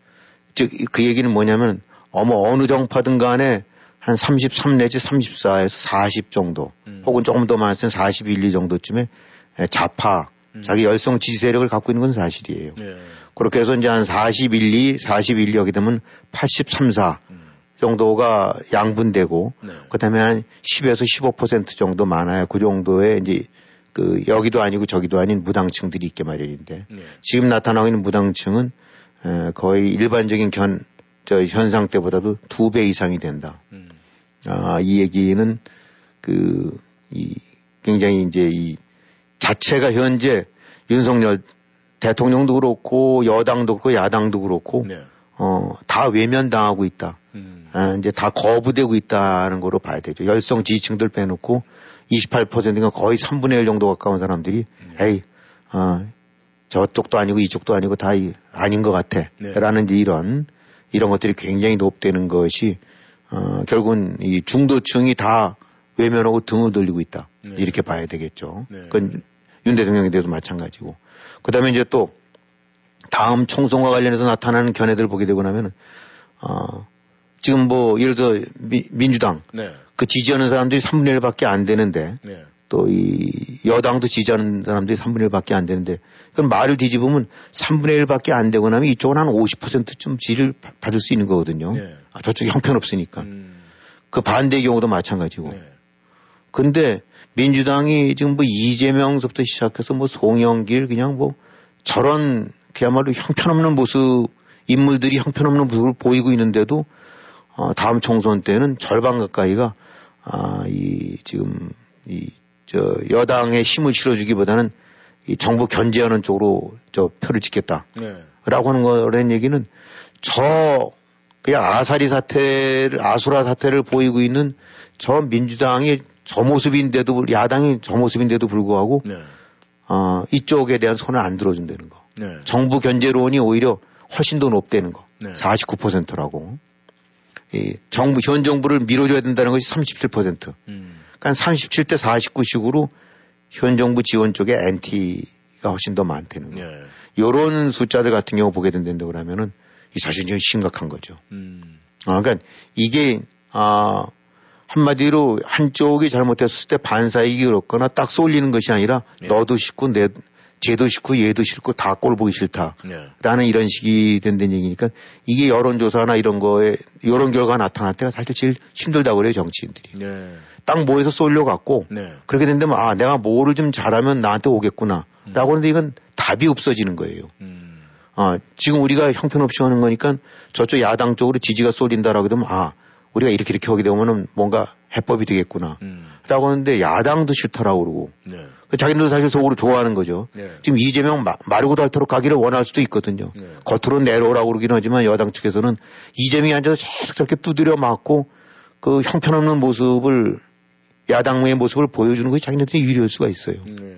즉 그 얘기는 뭐냐면 어머 어느 정파든 간에 한 33 내지 34에서 40 정도 음. 혹은 조금 더 많을 땐 41, 2 정도쯤에 에, 좌파 자기 열성 지지 세력을 갖고 있는 건 사실이에요. 네. 그렇게 해서 이제 한 41, 2, 41 여기 되면 83, 4 정도가 양분되고 네. 그다음에 한 10에서 15% 정도 많아요. 그 정도의 이제 그 여기도 아니고 저기도 아닌 무당층들이 있게 마련인데 네. 지금 나타나고 있는 무당층은 에, 거의 일반적인 견, 저 현상 때보다도 두 배 이상이 된다. 음. 아, 이 얘기는 그, 이, 굉장히 이제 이 자체가 현재 윤석열 대통령도 그렇고 여당도 그렇고 야당도 그렇고 네. 어, 다 외면당하고 있다. 음. 아, 이제 다 거부되고 있다는 거로 봐야 되죠. 열성 지지층들 빼놓고 28%가 거의 3분의 1 정도 가까운 사람들이 에이, 아, 저쪽도 아니고 이쪽도 아니고 다 이- 아닌 것 같아. 네. 라는 이런, 이런 것들이 굉장히 높다는 것이, 어, 결국은 이 중도층이 다 외면하고 등을 돌리고 있다. 네. 이렇게 봐야 되겠죠. 네. 그건 윤 대통령에 대해서 마찬가지고. 그 다음에 이제 또 다음 총선과 관련해서 나타나는 견해들을 보게 되고 나면은, 어, 지금 뭐 예를 들어 미- 민주당 네. 그 지지하는 사람들이 3분의 1밖에 안 되는데 네. 또이 여당도 지지하는 사람들이 3분의 1밖에 안 되는데 그럼 말을 뒤집으면 3분의 1밖에 안 되고 나면 이쪽은 한 50%쯤 지지를 바- 받을 수 있는 거거든요. 네. 아, 저쪽이 형편없으니까. 음. 그 반대의 경우도 마찬가지고. 네. 근데 민주당이 지금 뭐 이재명서부터 시작해서 뭐 송영길 그냥 뭐 저런 그야말로 형편없는 모습 인물들이 형편없는 모습을 보이고 있는데도 어, 다음 총선 때는 절반 가까이가 아, 이 지금 이 저 여당에 힘을 실어주기보다는 이 정부 견제하는 쪽으로 저 표를 찍겠다. 네. 라고 하는 거라는 얘기는 저 그냥 아사리 사태를 아수라 사태를 보이고 있는 저 민주당이 저 모습인데도 야당이 저 모습인데도 불구하고 네. 어, 이쪽에 대한 손을 안 들어준다는 거. 네. 정부 견제론이 오히려 훨씬 더 높다는 거. 네. 49%라고. 이 정부 현 정부를 밀어줘야 된다는 것이 37%. 음. 그러니까 37대 49식으로 현 정부 지원 쪽에 NT가 훨씬 더 많다는 거. 네. 요런 숫자들 같은 경우 보게 된다고 그러면은 이 사실 좀 심각한 거죠. 음. 아, 그러니까 이게 아 한마디로 한쪽이 잘못했을 때 반사이익이 그렇거나 딱 쏠리는 것이 아니라 네. 너도 싫고 내 쟤도 싫고 얘도 싫고 다 꼴 보기 싫다. 네. 라는 이런 식이 된다는 얘기니까 이게 여론조사나 이런 거에 이런 결과가 나타날 때가 사실 제일 힘들다고 그래요 정치인들이. 네. 딱 뭐에서 쏠려갖고 네. 그렇게 된다면 아 내가 뭐를 좀 잘하면 나한테 오겠구나. 라고 하는데 이건 답이 없어지는 거예요. 음. 아, 지금 우리가 형편없이 하는 거니까 저쪽 야당 쪽으로 지지가 쏠린다라고 되면 아, 우리가 이렇게 이렇게 하게 되면은 뭔가 해법이 되겠구나. 음. 라고 하는데 야당도 싫다라고 그러고. 네. 그 자기들도 사실 속으로 좋아하는 거죠. 네. 지금 이재명 마, 마르고 닳도록 가기를 원할 수도 있거든요. 네. 겉으로 내려오라고 그러긴 하지만 여당 측에서는 이재명이 앉아서 계속 저렇게 두드려 맞고 그 형편없는 모습을 야당의 모습을 보여주는 것이 자기네들이 유리할 수가 있어요. 네.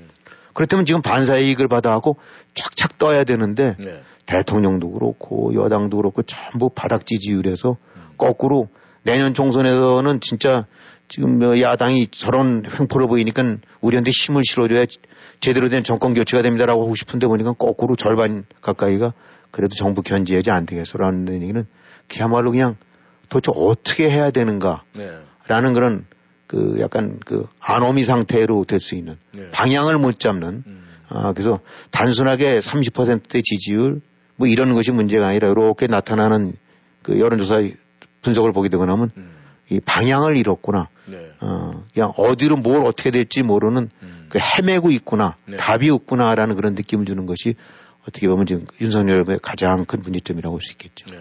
그렇다면 지금 반사 이익을 받아갖고 쫙쫙 떠야 되는데 네. 대통령도 그렇고 여당도 그렇고 전부 바닥 지지율에서 음. 거꾸로 내년 총선에서는 진짜 지금 뭐 야당이 저런 횡포를 보이니까 우리한테 힘을 실어줘야 제대로 된 정권 교체가 됩니다라고 하고 싶은데 보니까 거꾸로 절반 가까이가 그래도 정부 견제하지 안 되겠어라는 얘기는 그야말로 그냥 도대체 어떻게 해야 되는가라는 네. 그런 그 약간 그 안오미 상태로 될 수 있는 네. 방향을 못 잡는 음. 아, 그래서 단순하게 30%대 지지율 뭐 이런 것이 문제가 아니라 이렇게 나타나는 그 여론조사 분석을 보게 되고 나면 음. 이 방향을 잃었구나. 네. 어, 그냥 어디로 뭘 어떻게 될지 모르는 음. 그 헤매고 있구나. 네. 답이 없구나라는 그런 느낌을 주는 것이 어떻게 보면 지금 윤석열의 가장 큰 문제점이라고 할수 있겠죠. 네.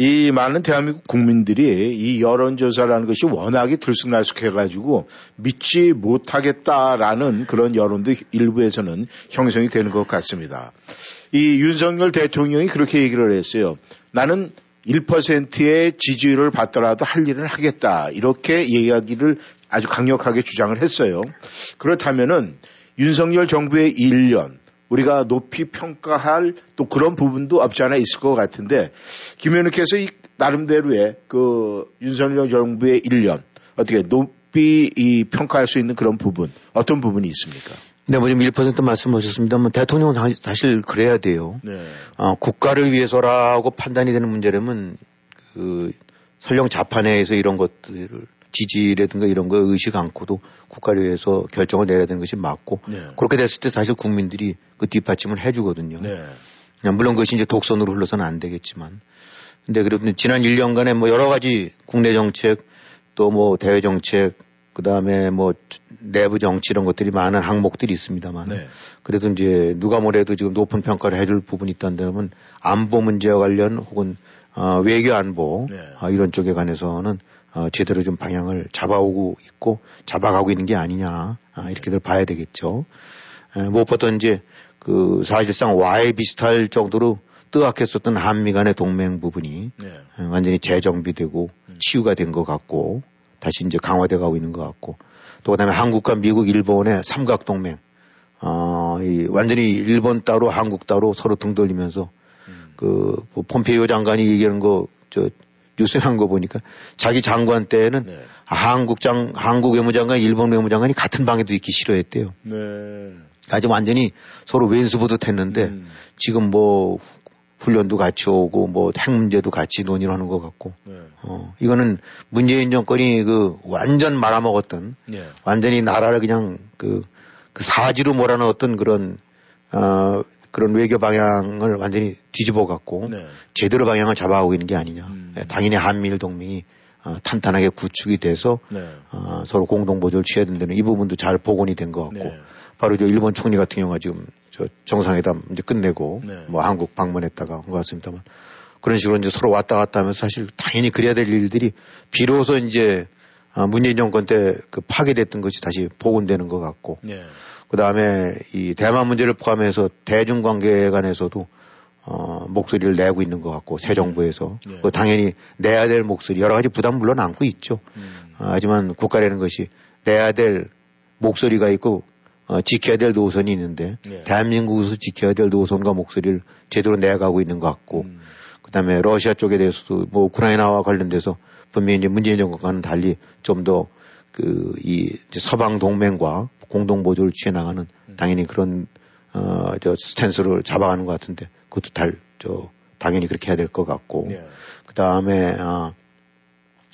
이 많은 대한민국 국민들이 이 여론조사라는 것이 워낙에 들쑥날쑥해가지고 믿지 못하겠다라는 그런 여론도 일부에서는 형성이 되는 것 같습니다. 이 윤석열 대통령이 그렇게 얘기를 했어요. 나는 1%의 지지율을 받더라도 할 일은 하겠다. 이렇게 이야기를 아주 강력하게 주장을 했어요. 그렇다면은 윤석열 정부의 1년 우리가 높이 평가할 또 그런 부분도 없지 않아 있을 것 같은데 김 의원님께서 이 나름대로의 그 윤석열 정부의 1년 어떻게 높이 이 평가할 수 있는 그런 부분 어떤 부분이 있습니까? 네, 뭐 지금 1% 말씀하셨습니다만 대통령은 사실 그래야 돼요. 네. 어, 국가를 위해서라고 판단이 되는 문제라면 그 설령 자판회에서 이런 것들을 지지라든가 이런 거 의식 않고도 국가를 위해서 결정을 내려야 되는 것이 맞고 네. 그렇게 됐을 때 사실 국민들이 그 뒷받침을 해주거든요. 네. 물론 그것이 이제 독선으로 흘러서는 안 되겠지만 근데 그래도 지난 1년간에 뭐 여러 가지 국내 정책 또 뭐 대외 정책 그 다음에 뭐 내부 정치 이런 것들이 많은 항목들이 있습니다만 네. 그래도 이제 누가 뭐래도 지금 높은 평가를 해줄 부분이 있다면 안보 문제와 관련 혹은 어, 외교 안보 네. 어, 이런 쪽에 관해서는 어, 제대로 좀 방향을 잡아오고 있고 잡아가고 있는 게 아니냐 아, 이렇게들 봐야 되겠죠. 에, 무엇보다 이제 그 사실상 와에 비슷할 정도로 뜨악했었던 한미 간의 동맹 부분이 네. 에, 완전히 재정비되고 음. 치유가 된 것 같고 다시 이제 강화돼 가고 있는 것 같고 또 그다음에 한국과 미국, 일본의 삼각 동맹 어, 이 완전히 일본 따로 한국 따로 서로 등 돌리면서 음. 그뭐 폼페이오 장관이 얘기하는 거 저 뉴스에 한 거 보니까 자기 장관 때는 네. 한국 장 한국 외무장관, 일본 외무장관이 같은 방에도 있기 싫어했대요. 네. 아주 완전히 서로 왼수부듯 했는데 음. 지금 뭐 훈련도 같이 오고 뭐 핵 문제도 같이 논의를 하는 것 같고 네. 어 이거는 문재인 정권이 그 완전 말아먹었던 네. 완전히 나라를 그냥 그, 그 사지로 몰아넣었던 그런 어 그런 외교 방향을 완전히 뒤집어 갖고 네. 제대로 방향을 잡아가고 있는 게 아니냐. 음. 예, 당연히 한미일 동맹이 어, 탄탄하게 구축이 돼서 네. 어, 서로 공동 보조를 취해야 된다는 이 부분도 잘 복원이 된 것 같고 네. 바로 저 일본 총리 같은 경우가 지금 저 정상회담 이제 끝내고 네. 뭐 한국 방문했다가 온 것 같습니다만 그런 식으로 이제 서로 왔다 갔다 하면서 사실 당연히 그래야 될 일들이 비로소 이제 아, 문재인 정권 때 그 파괴됐던 것이 다시 복원되는 것 같고 네. 그 다음에 이 대만 문제를 포함해서 대중 관계 간에서도 어, 목소리를 내고 있는 것 같고 새 정부에서 네. 그 당연히 내야 될 목소리 여러 가지 부담 물론 안고 있죠. 음. 아, 하지만 국가라는 것이 내야 될 목소리가 있고 어, 지켜야 될 노선이 있는데 네. 대한민국에서 지켜야 될 노선과 목소리를 제대로 내가고 있는 것 같고 음. 그다음에 러시아 쪽에 대해서도 뭐 우크라이나와 관련돼서 분명히 이제 문재인 정권과는 달리 좀 더 그 이 서방 동맹과 공동 보조를 취해 나가는 음. 당연히 그런 어저 스탠스를 잡아가는 것 같은데 그것도 달저 당연히 그렇게 해야 될 것 같고 네. 그다음에 아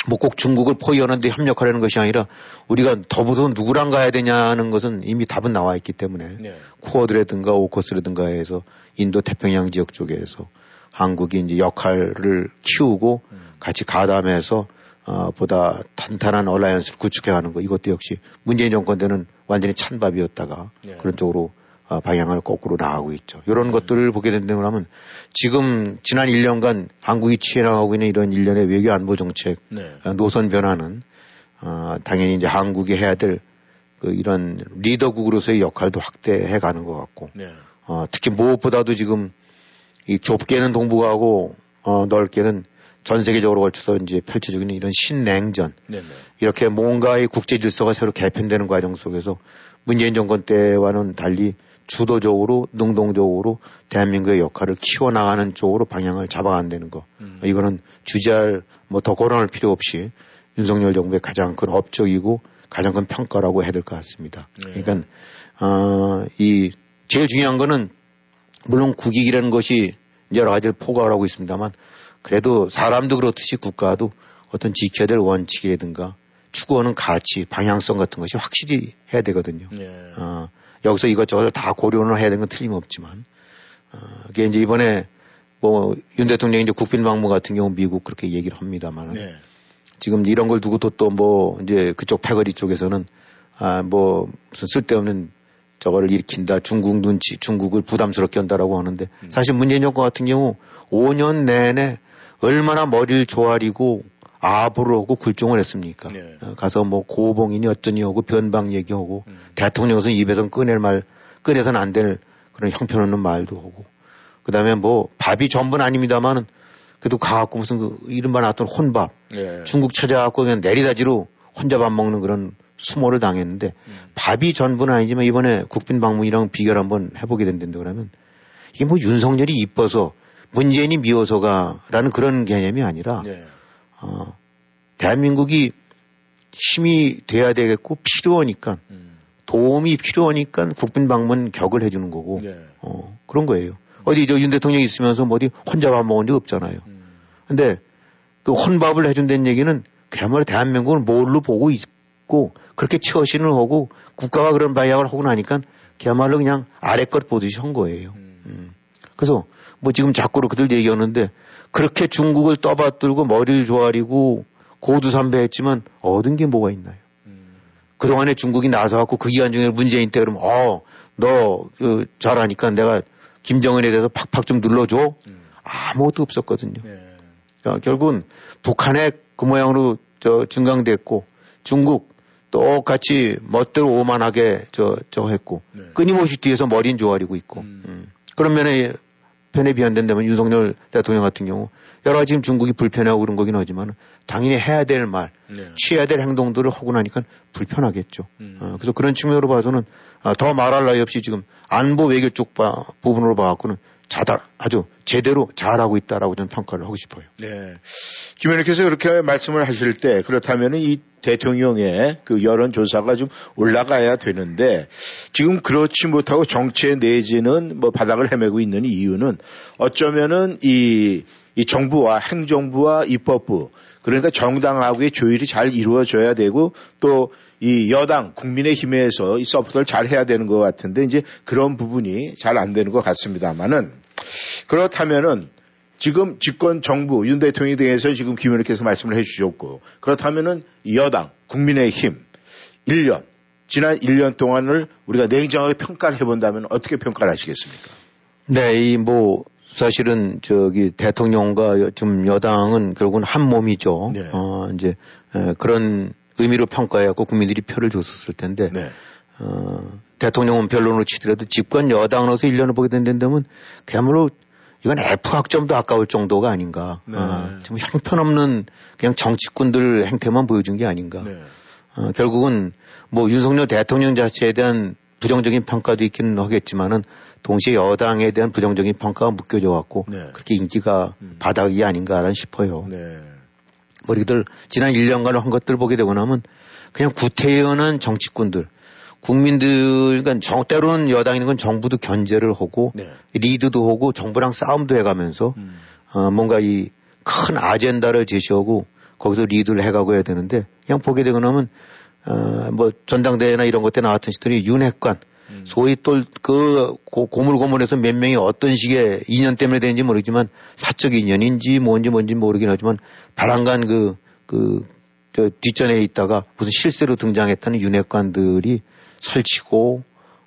뭐 꼭 중국을 포위하는데 협력하려는 것이 아니라 우리가 더불어 누구랑 가야 되냐는 것은 이미 답은 나와 있기 때문에 네. 쿠어드라든가 오커스라든가 해서 인도 태평양 지역 쪽에서 한국이 이제 역할을 키우고 음. 같이 가담해서 어, 보다 탄탄한 얼라이언스를 구축해 가는 거 이것도 역시 문재인 정권 때는 완전히 찬밥이었다가 네. 그런 쪽으로 어, 방향을 거꾸로 나가고 있죠. 이런 음. 것들을 보게 된다면 지금 지난 1년간 한국이 취해 나가고 있는 이런 일련의 외교 안보 정책 네. 어, 노선 변화는 어, 당연히 이제 한국이 해야 될 그 이런 리더국으로서의 역할도 확대해 가는 것 같고 네. 어, 특히 무엇보다도 지금 이 좁게는 동북아하고 어, 넓게는 전 세계적으로 걸쳐서 이제 펼쳐지고 있는 이런 신냉전 네네. 네. 이렇게 뭔가의 국제 질서가 새로 개편되는 과정 속에서 문재인 정권 때와는 달리 주도적으로 능동적으로 대한민국의 역할을 키워나가는 쪽으로 방향을 잡아간다는 거. 음. 이거는 주저할 뭐더 고론할 필요 없이 윤석열 정부의 가장 큰 업적이고 가장 큰 평가라고 해야 될 것 같습니다. 네. 그러니까 어, 이 제일 중요한 거는 물론 국익이라는 것이 여러 가지를 포괄 하고 있습니다만 그래도 사람도 그렇듯이 국가도 어떤 지켜야 될 원칙이라든가 추구하는 가치, 방향성 같은 것이 확실히 해야 되거든요. 네. 어, 여기서 이것저것 다 고려를 해야 되는 건 틀림없지만, 어, 그게 이제 이번에 뭐 윤 대통령이 이제 국빈방문 같은 경우 미국 그렇게 얘기를 합니다만, 네. 지금 이런 걸 두고 또뭐 이제 그쪽 패거리 쪽에서는 아, 뭐 무슨 쓸데없는 저거를 일으킨다. 중국 눈치, 중국을 부담스럽게 한다라고 하는데 음. 사실 문재인 정권 같은 경우 5년 내내 얼마나 머리를 조아리고 아부를 하고 굴종을 했습니까? 네. 어, 가서 뭐 고봉이니 어쩌니 하고 변방 얘기하고 음. 대통령에서 입에서 꺼낼 말, 꺼내서는 안될 그런 형편없는 말도 하고 그 다음에 뭐 밥이 전부는 아닙니다만은 그래도 가갖고 무슨 그 이른바 나왔던 혼밥. 예. 중국 찾아갖고 그냥 내리다지로 혼자 밥 먹는 그런 수모를 당했는데 음. 밥이 전부는 아니지만 이번에 국빈 방문이랑 비교를 한번 해보게 된다는데 그러면 이게 뭐 윤석열이 이뻐서 문재인이 미워서가라는 그런 개념이 아니라 네. 어, 대한민국이 힘이 돼야 되겠고 필요하니까 음. 도움이 필요하니까 국빈 방문 격을 해주는 거고 네. 어, 그런 거예요. 어디 저 윤 대통령이 있으면서 뭐 어디 혼자 밥 먹은 적 없잖아요. 음. 근데 그 혼밥을 해준다는 얘기는 그야말로 대한민국을 뭘로 보고 있고 그렇게 처신을 하고 국가가 그런 방향을 하고 나니까 그야말로 그냥 아래 것 보듯이 한 거예요. 음. 그래서 뭐 지금 자꾸로 그들 얘기하는데 그렇게 중국을 떠받들고 머리를 조아리고 고두삼배했지만 얻은 게 뭐가 있나요? 그동안에 중국이 나서갖고 그 기간 중에 문재인 때 그러면 어, 너 그, 잘하니까 내가 김정은에 대해서 팍팍 좀 눌러줘. 아무것도 없었거든요. 어, 결국은 북한의 그 모양으로 저 증강됐고 중국 똑같이 멋대로 오만하게 저, 저 했고 끊임없이 뒤에서 머리는 조아리고 있고 음. 그런 면에 편에 비한된다면 윤석열 대통령 같은 경우 여러 가지 지금 중국이 불편하고 그런 거긴 하지만 당연히 해야 될 말, 네. 취해야 될 행동들을 하고 나니까 불편하겠죠. 음. 어, 그래서 그런 측면으로 봐서는 아, 더 말할 나위 없이 지금 안보 외교 쪽 바, 부분으로 봐갖고는 자다 아주 제대로 잘하고 있다라고 저는 평가를 하고 싶어요. 네. 김 의원님께서 그렇게 말씀을 하실 때 그렇다면 이 대통령의 그 여론조사가 좀 올라가야 되는데 지금 그렇지 못하고 정치의 내지는 뭐 바닥을 헤매고 있는 이유는 어쩌면은 이, 이 정부와 행정부와 입법부 그러니까 정당하고의 조율이 잘 이루어져야 되고 또 이 여당 국민의힘에서 이 support를 잘 해야 되는 것 같은데 이제 그런 부분이 잘 안 되는 것 같습니다만은 그렇다면은 지금 집권 정부 윤 대통령에 대해서 지금 김 의원께서 말씀을 해주셨고 그렇다면은 여당 국민의힘 1년 지난 1년 동안을 우리가 냉정하게 평가를 해본다면 어떻게 평가를 하시겠습니까? 네, 이 뭐 사실은 저기 대통령과 여- 지금 여당은 결국은 한 몸이죠. 네. 어 이제 에, 그런 의미로 평가해갖고 국민들이 표를 줬었을 텐데 네. 어, 대통령은 변론으로 치더라도 집권 여당으로서 1년을 보게 된다면 그야말로 이건 F 학점도 아까울 정도가 아닌가. 네. 어, 좀 형편없는 그냥 정치꾼들 행태만 보여준 게 아닌가. 네. 어, 결국은 뭐 윤석열 대통령 자체에 대한 부정적인 평가도 있기는 하겠지만은 동시에 여당에 대한 부정적인 평가가 묶여져 갖고 네. 그렇게 인기가 바닥이 아닌가 싶어요. 네. 우리들 지난 1년간 한 것들 보게 되고 나면 그냥 구태연한 정치꾼들, 국민들, 그러니까 정, 때로는 여당이는 건 정부도 견제를 하고 네. 리드도 하고 정부랑 싸움도 해가면서 음. 어, 뭔가 이 큰 아젠다를 제시하고 거기서 리드를 해가고 해야 되는데 그냥 보게 되고 나면 어, 뭐 전당대회나 이런 것 때 나왔던 시들이 윤핵관 소위 또그 고물고물해서 몇 명이 어떤 식의 인연 때문에 되는지 모르지만 사적 인연인지 뭔지 뭔지 모르긴 하지만 바람간 그, 그, 저 뒷전에 있다가 무슨 실세로 등장했다는 윤핵관들이 설치고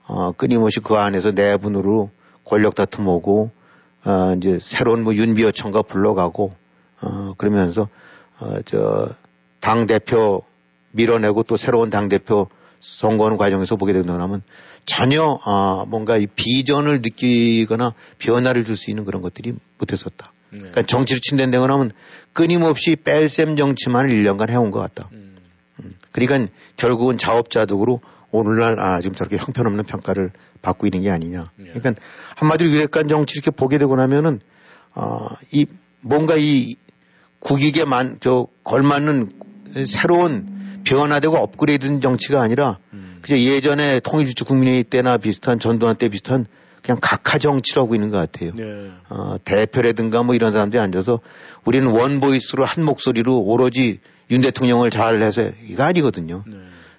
어, 끊임없이 그 안에서 내분으로 권력 다툼 오고 어, 이제 새로운 뭐 윤비어청가 불러가고 어, 그러면서 어, 저, 당 대표 밀어내고 또 새로운 당 대표 선거하는 과정에서 보게 된다면 전혀 아, 뭔가 이 비전을 느끼거나 변화를 줄 수 있는 그런 것들이 못했었다. 그러니까 정치를 친댄다거나 하면 끊임없이 뺄셈 정치만을 1년간 해온 것 같다. 음. 그러니까 결국은 자업자득으로 오늘날 아 지금 저렇게 형편없는 평가를 받고 있는 게 아니냐. 그러니까 한마디로 유력한 정치 이렇게 보게 되고 나면은 아이 뭔가 이 국익에 만 저 걸맞는 새로운 변화되고 업그레이드된 정치가 아니라 그저 예전에 통일주축 국민회의 때나 비슷한 전두환 때 비슷한 그냥 각하 정치를 하고 있는 것 같아요. 네. 어, 대표라든가 뭐 이런 사람들이 앉아서 우리는 원 보이스로 한 목소리로 오로지 윤 대통령을 잘 해서 이거 아니거든요.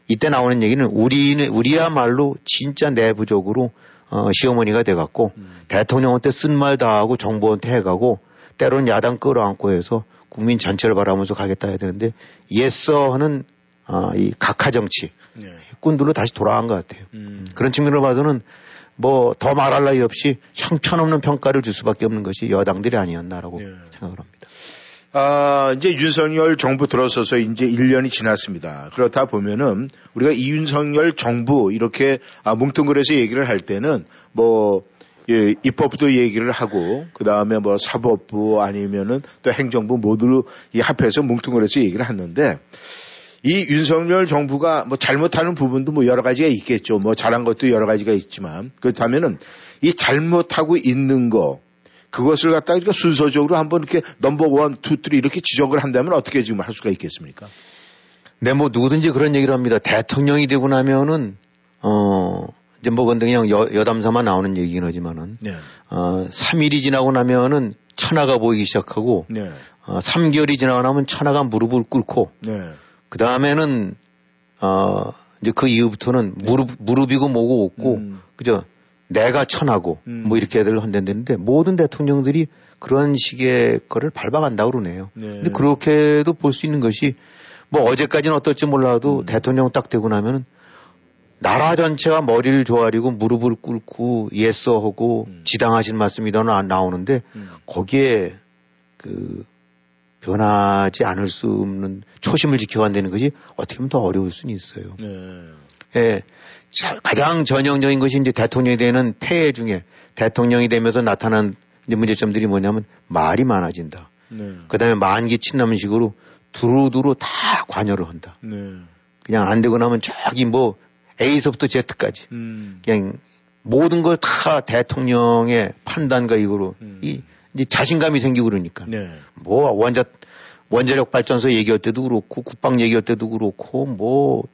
이때 나오는 얘기는 우리는 우리야말로 진짜 내부적으로 어, 시어머니가 돼갖고 대통령한테 쓴 말 다 하고 정부한테 해가고 때로는 야당 끌어안고 해서 국민 전체를 바라보면서 가겠다 해야 되는데 예서 하는 어, 이 각하 정치 네. 꾼들로 다시 돌아간 것 같아요. 음. 그런 측면으로 봐서는 뭐 더 말할 나위 없이 형편없는 평가를 줄 수밖에 없는 것이 여당들이 아니었나라고 생각을 합니다. 아, 이제 윤석열 정부 들어서서 이제 1년이 지났습니다. 그렇다 보면은 우리가 이윤석열 정부 이렇게 아, 뭉뚱그려서 얘기를 할 때는 뭐 예, 입법도 얘기를 하고 그 다음에 뭐 사법부 아니면은 또 행정부 모두 이 합해서 뭉뚱그려서 얘기를 했는데 이 윤석열 정부가 뭐 잘못하는 부분도 뭐 여러 가지가 있겠죠. 뭐 잘한 것도 여러 가지가 있지만 그렇다면은 이 잘못하고 있는 거 그것을 갖다가 그러니까 순서적으로 한번 이렇게 number one, two, three 이렇게 지적을 한다면 어떻게 지금 할 수가 있겠습니까? 네, 뭐 누구든지 그런 얘기를 합니다. 대통령이 되고 나면은 어 이제 뭐 근데 그냥 여, 여담삼아 나오는 얘기긴 하지만은 네. 어 3일이 지나고 나면은 천하가 보이기 시작하고 네. 어 3개월이 지나고 나면 천하가 무릎을 꿇고 네. 그 다음에는 어 이제 그 이후부터는 무릎 무릎이고 뭐고 없고 음. 그죠 내가 천하고 음. 뭐 이렇게 애들 한다는데 모든 대통령들이 그런 식의 거를 밟아간다고 그러네요. 네. 근데 그렇게도 볼 수 있는 것이 뭐 어제까지는 어떨지 몰라도 음. 대통령 딱 되고 나면은 나라 전체가 머리를 조아리고 무릎을 꿇고 예서하고 음. 지당하신 말씀이 나 나오는데 음. 거기에 그 변하지 않을 수 없는 초심을 지켜간다는 것이 어떻게 보면 더 어려울 수는 있어요. 네. 예. 자, 가장 전형적인 것이 이제 대통령이 되는 폐해 중에 대통령이 되면서 나타난 문제점들이 뭐냐면 말이 많아진다. 네. 그 다음에 만기 친남식으로 두루두루 다 관여를 한다. 네. 그냥 안 되고 나면 저기 뭐 A서부터 Z까지 음. 그냥 모든 걸 다 대통령의 판단과 이거로 음. 이 이제 자신감이 생기고 그러니까 네. 뭐 원자 원자력 발전소 얘기할 때도 그렇고 국방 얘기할 때도 그렇고 뭐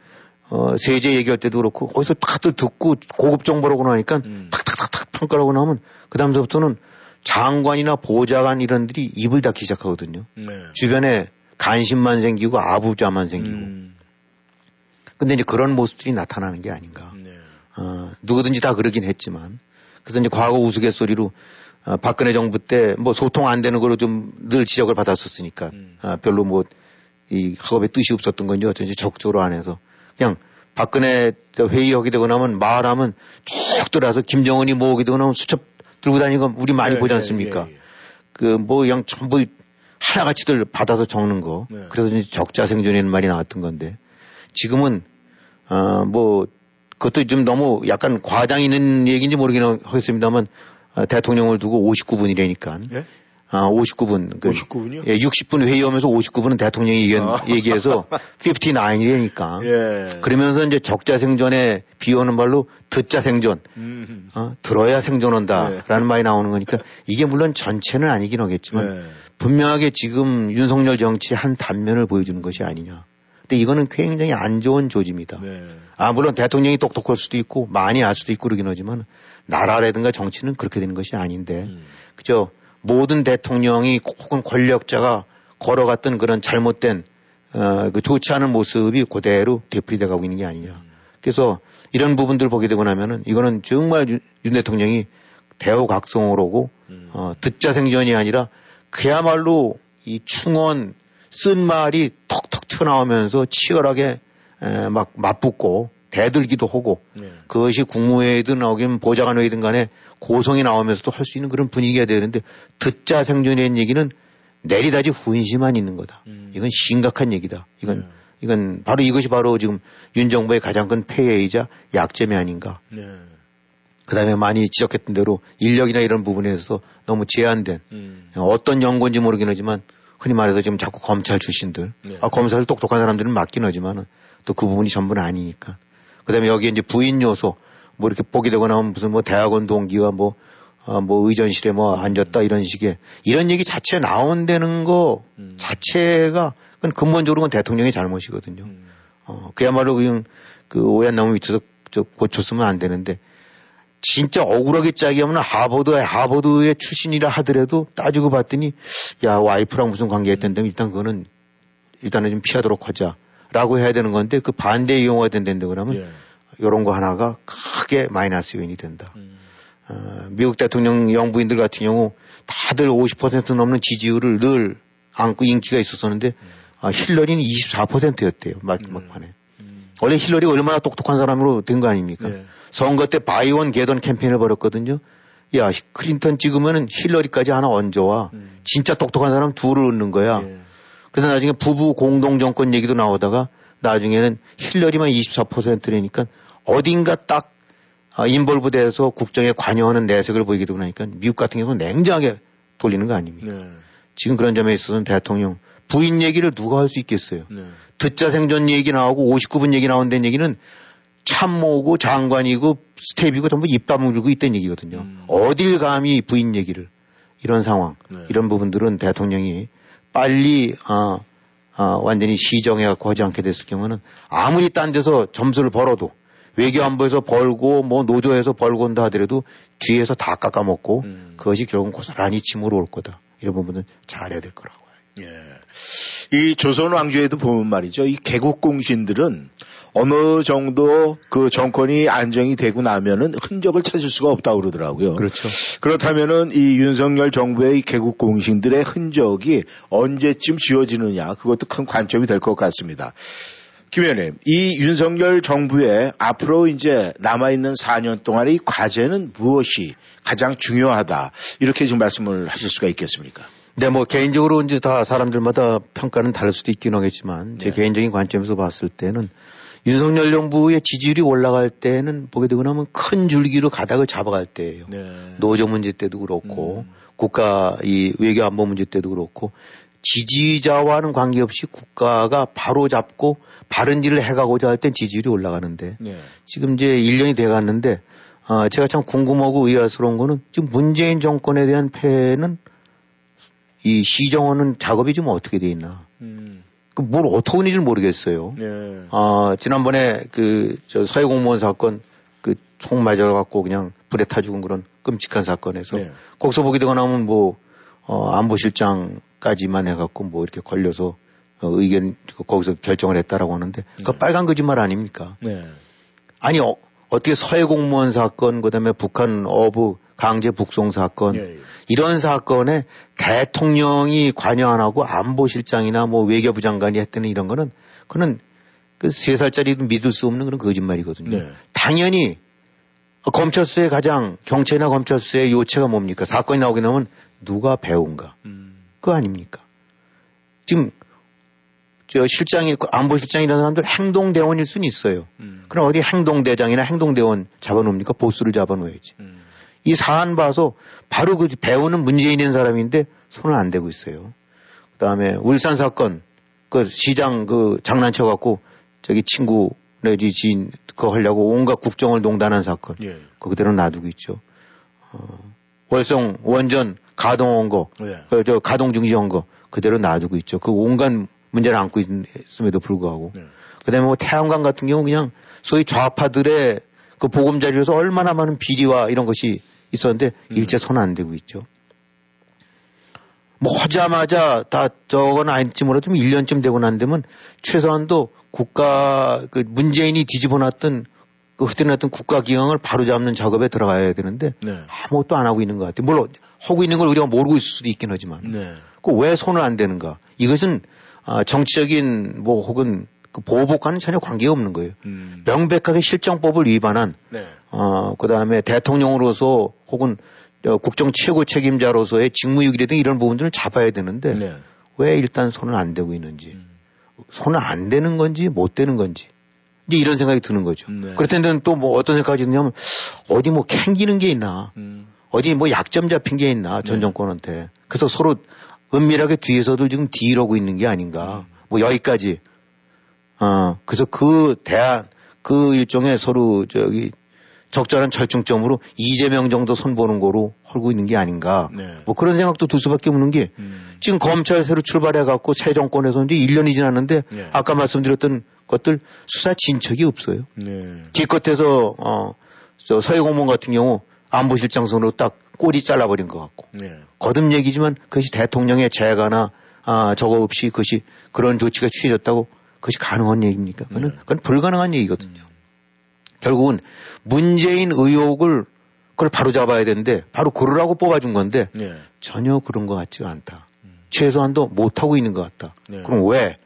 어, 세제 얘기할 때도 그렇고 거기서 다들 듣고 고급 정보라고 나니까 음. 탁탁탁탁 평가라고 나면 그 다음서부터는 장관이나 보좌관 이런들이 입을 닫기 시작하거든요. 네. 주변에 관심만 생기고 아부자만 생기고. 음. 근데 이제 그런 모습들이 나타나는 게 아닌가. 네. 어, 누구든지 다 그러긴 했지만. 그래서 이제 과거 우스갯소리로 어, 박근혜 정부 때 뭐 소통 안 되는 거로 좀 늘 지적을 받았었으니까 음. 아, 별로 뭐 이 학업에 뜻이 없었던 건지 어쩐지 적극적으로 안 해서 그냥 박근혜 저 회의하게 되고 나면 말하면 쭉 들어와서 김정은이 모으게 되고 나면 수첩 들고 다니는 거 우리 많이 네, 보지 네, 않습니까? 예, 예. 그뭐 그냥 전부 하나같이들 받아서 적는 거. 네. 그래서 이제 적자 생존이라는 말이 나왔던 건데 지금은 어뭐 그것도 좀 너무 약간 과장 있는 얘기인지 모르긴 하겠습니다만 어, 대통령을 두고 59분이라니까. 예? 아, 59분. 그 59분이요? 예, 60분 회의하면서 59분은 대통령이 얘기, 아. *laughs* 얘기해서 59이라니까. 예. 그러면서 이제 적자 생존에 비오는 말로 듣자 생존. 음. 어, 들어야 생존한다 라는 네. 말이 나오는 거니까 이게 물론 전체는 아니긴 하겠지만 네. 분명하게 지금 윤석열 정치의 한 단면을 보여주는 것이 아니냐. 근데 이거는 굉장히 안 좋은 조짐이다. 네. 아, 물론 대통령이 똑똑할 수도 있고 많이 알 수도 있고 그러긴 하지만 나라라든가 정치는 그렇게 되는 것이 아닌데 음. 그죠. 모든 대통령이 혹은 권력자가 걸어갔던 그런 잘못된 어, 그 좋지 않은 모습이 그대로 되풀이돼 가고 있는 게 아니냐. 그래서 이런 부분들 보게 되고 나면은 이거는 정말 윤, 윤 대통령이 대우각성으로고 음. 어, 듣자 생전이 아니라 그야말로 이 충원 쓴 말이 톡톡 튀어나오면서 치열하게 에, 막 맞붙고 대들기도 하고 네. 그것이 국무회의든 나오긴 보좌관회의든 간에 고성이 나오면서도 할 수 있는 그런 분위기가 되는데 듣자 생존의 얘기는 내리다지 훈시만 있는 거다. 음. 이건 심각한 얘기다. 이건 네. 이건 바로 이것이 바로 지금 윤 정부의 가장 큰 폐해이자 약점이 아닌가. 네. 그다음에 많이 지적했던 대로 인력이나 이런 부분에서 너무 제한된 음. 어떤 연구인지 모르긴 하지만 흔히 말해서 지금 자꾸 검찰 출신들, 네. 아, 검사를 똑똑한 사람들은 맞긴 하지만 또 그 부분이 전부는 아니니까. 그 다음에 여기에 이제 부인 요소, 뭐 이렇게 보게 되고 나면 무슨 뭐 대학원 동기가 뭐, 어, 뭐 의전실에 뭐 앉았다 이런 식의 이런 얘기 자체 나온다는 거 음. 자체가 그건 근본적으로 는 대통령의 잘못이거든요. 음. 어, 그야말로 그냥 그 오얏 나무 밑에서 저 고쳤으면 안 되는데 진짜 억울하게 짜기 하면 하버드에 하버드의 출신이라 하더라도 따지고 봤더니 야 와이프랑 무슨 관계했던데 일단 그거는 일단은 좀 피하도록 하자 라고 해야 되는 건데 그 반대 이용가 된다는데 그러면 예. 이런 거 하나가 크게 마이너스 요인이 된다. 음. 어, 미국 대통령 영부인들 같은 경우 다들 50% 넘는 지지율을 늘 안고 인기가 있었었는데 아, 힐러리는 24%였대요 막, 막판에. 음. 원래 힐러리가 얼마나 똑똑한 사람으로 된 거 아닙니까? 예. 선거 때 바이원 개던 캠페인을 벌였거든요. 야, 클린턴 찍으면은 힐러리까지 하나 얹어와. 음. 진짜 똑똑한 사람 둘을 얻는 거야. 예. 그래서 나중에 부부 공동 정권 얘기도 나오다가 나중에는 힐러리만 24%라니까 어딘가 딱 아, 인볼브돼서 국정에 관여하는 내색을 보이게 되고 나니까 미국 같은 경우는 냉정하게 돌리는 거 아닙니까? 네. 지금 그런 점에 있어서는 대통령 부인 얘기를 누가 할 수 있겠어요? 네. 듣자 생전 얘기 나오고 59분 얘기 나온다는 얘기는 참모고 장관이고 스텝이고 전부 입 다물고 있다는 얘기거든요. 음. 어딜 감히 부인 얘기를 이런 상황 네. 이런 부분들은 대통령이 빨리 아, 아, 완전히 시정해 갖고 하지 않게 됐을 경우는 아무리 딴 데서 점수를 벌어도 외교안보에서 벌고 뭐 노조에서 벌고 한다 하더라도 뒤에서 다 깎아먹고 음. 그것이 결국은 고스란히 침으로 올 거다. 이런 부분은 잘해야 될 거라고. 예. 이 조선 왕조에도 보면 말이죠. 이 개국 공신들은 어느 정도 그 정권이 안정이 되고 나면은 흔적을 찾을 수가 없다고 그러더라고요. 그렇죠. 그렇다면은 이 윤석열 정부의 이 개국 공신들의 흔적이 언제쯤 지워지느냐 그것도 큰 관점이 될 것 같습니다. 김 의원님, 이 윤석열 정부의 앞으로 이제 남아있는 4년 동안의 과제는 무엇이 가장 중요하다. 이렇게 지금 말씀을 하실 수가 있겠습니까? 네, 뭐 개인적으로 이제 다 사람들마다 평가는 다를 수도 있긴 하겠지만 제 네. 개인적인 관점에서 봤을 때는 윤석열 정부의 지지율이 올라갈 때는 보게 되고 나면 큰 줄기로 가닥을 잡아갈 때예요. 네. 노조 문제 때도 그렇고 음. 국가 이 외교 안보 문제 때도 그렇고 지지자와는 관계없이 국가가 바로 잡고 바른 일을 해가고자 할 땐 지지율이 올라가는데 네. 지금 이제 1년이 돼 갔는데 아, 제가 참 궁금하고 의아스러운 거는 지금 문재인 정권에 대한 폐해는 이 시정하는 작업이 지금 어떻게 돼 있나. 음. 그뭘 어떻게 하는지 모르겠어요. 네. 아, 지난번에 그, 저 서해 공무원 사건 그 총 맞아 갖고 그냥 불에 타 죽은 그런 끔찍한 사건에서 네. 거기서 보게 되고 나면 뭐, 어, 안보실장까지만 해갖고 뭐 이렇게 걸려서 어, 의견 거기서 결정을 했다라고 하는데 그 네. 빨간 거짓말 아닙니까? 네. 아니, 어, 어떻게 서해 공무원 사건, 그 다음에 북한 어부 강제 북송 사건, 예, 예. 이런 사건에 대통령이 관여 안 하고 안보실장이나 뭐 외교부 장관이 했다는 이런 거는 그는 그세 살짜리도 믿을 수 없는 그런 거짓말이거든요. 네. 당연히 검찰수의 가장 경찰이나 검찰수의 요체가 뭡니까? 사건이 나오게 되면 누가 배운가? 음. 그거 아닙니까? 지금 저 실장이 안보실장이라는 사람들 행동대원일 수는 있어요. 음. 그럼 어디 행동대장이나 행동대원 잡아놓습니까? 보스를 잡아놓아야지. 음. 이 사안 봐서 바로 그 배우는 문제인인 사람인데 손을 안 대고 있어요. 그 다음에 울산 사건, 그 시장 그 장난쳐 갖고 저기 친구 내지 지인 그거 하려고 온갖 국정을 농단한 사건. 예. 그 그대로 놔두고 있죠. 어, 월성 원전 가동한 거, 예. 그저 가동 중지한 거 그대로 놔두고 있죠. 그 온갖 문제를 안고 있음에도 불구하고. 네. 그다음에 뭐 태양광 같은 경우 그냥 소위 좌파들의 그 보금자리에서 얼마나 많은 비리와 이런 것이 있었는데 음. 일제 손 안 대고 있죠. 뭐 하자마자 다 저건 아닐지 몰라도 좀 1년쯤 되고 난 되면 최소한도 국가 그 문재인이 뒤집어 놨던 그 흩어놨던 국가 기강을 바로잡는 작업에 들어가야 되는데 네. 아무것도 안 하고 있는 것 같아요. 물론 하고 있는 걸 우리가 모르고 있을 수도 있긴 하지만 네. 그왜 손을 안 대는가? 이것은 아, 정치적인 뭐 혹은 그 보복과는 전혀 관계가 없는 거예요. 음. 명백하게 실정법을 위반한 네. 어, 그 다음에 대통령으로서 혹은 어, 국정 최고 책임자로서의 직무유기 등 이런 부분들을 잡아야 되는데 네. 왜 일단 손을 안 대고 있는지 음. 손을 안 대는 건지 못 대는 건지 이제 이런 생각이 드는 거죠. 네. 그럴 때는 또 뭐 어떤 생각이 드냐면 어디 뭐 캥기는 게 있나 음. 어디 뭐 약점 잡힌 게 있나 전 네. 정권한테 그래서 서로 은밀하게 뒤에서도 지금 딜하고 있는 게 아닌가 음. 뭐 여기까지 어 그래서 그 대안 그 일종의 서로 저기 적절한 절충점으로 이재명 정도 선보는 거로 헐고 있는 게 아닌가 네. 뭐 그런 생각도 들 수밖에 없는 게 음. 지금 검찰 새로 출발해 갖고 새 정권에서 이제 1년이 지났는데 네. 아까 말씀드렸던 것들 수사 진척이 없어요. 네. 기껏해서 어 저 서해 공무원 같은 경우 안보실장 손으로 딱 꼬리 잘라버린 것 같고 네. 거듭 얘기지만 그것이 대통령의 재가나 아 저거 없이 그것이 그런 조치가 취해졌다고 그것이 가능한 얘기입니까? 그건, 네. 그건 불가능한 얘기거든요. 결국은 문재인 의혹을 그걸 바로 잡아야 되는데 바로 그러라고 뽑아준 건데 네. 전혀 그런 것 같지가 않다. 최소한도 못하고 있는 것 같다. 네. 그럼 왜?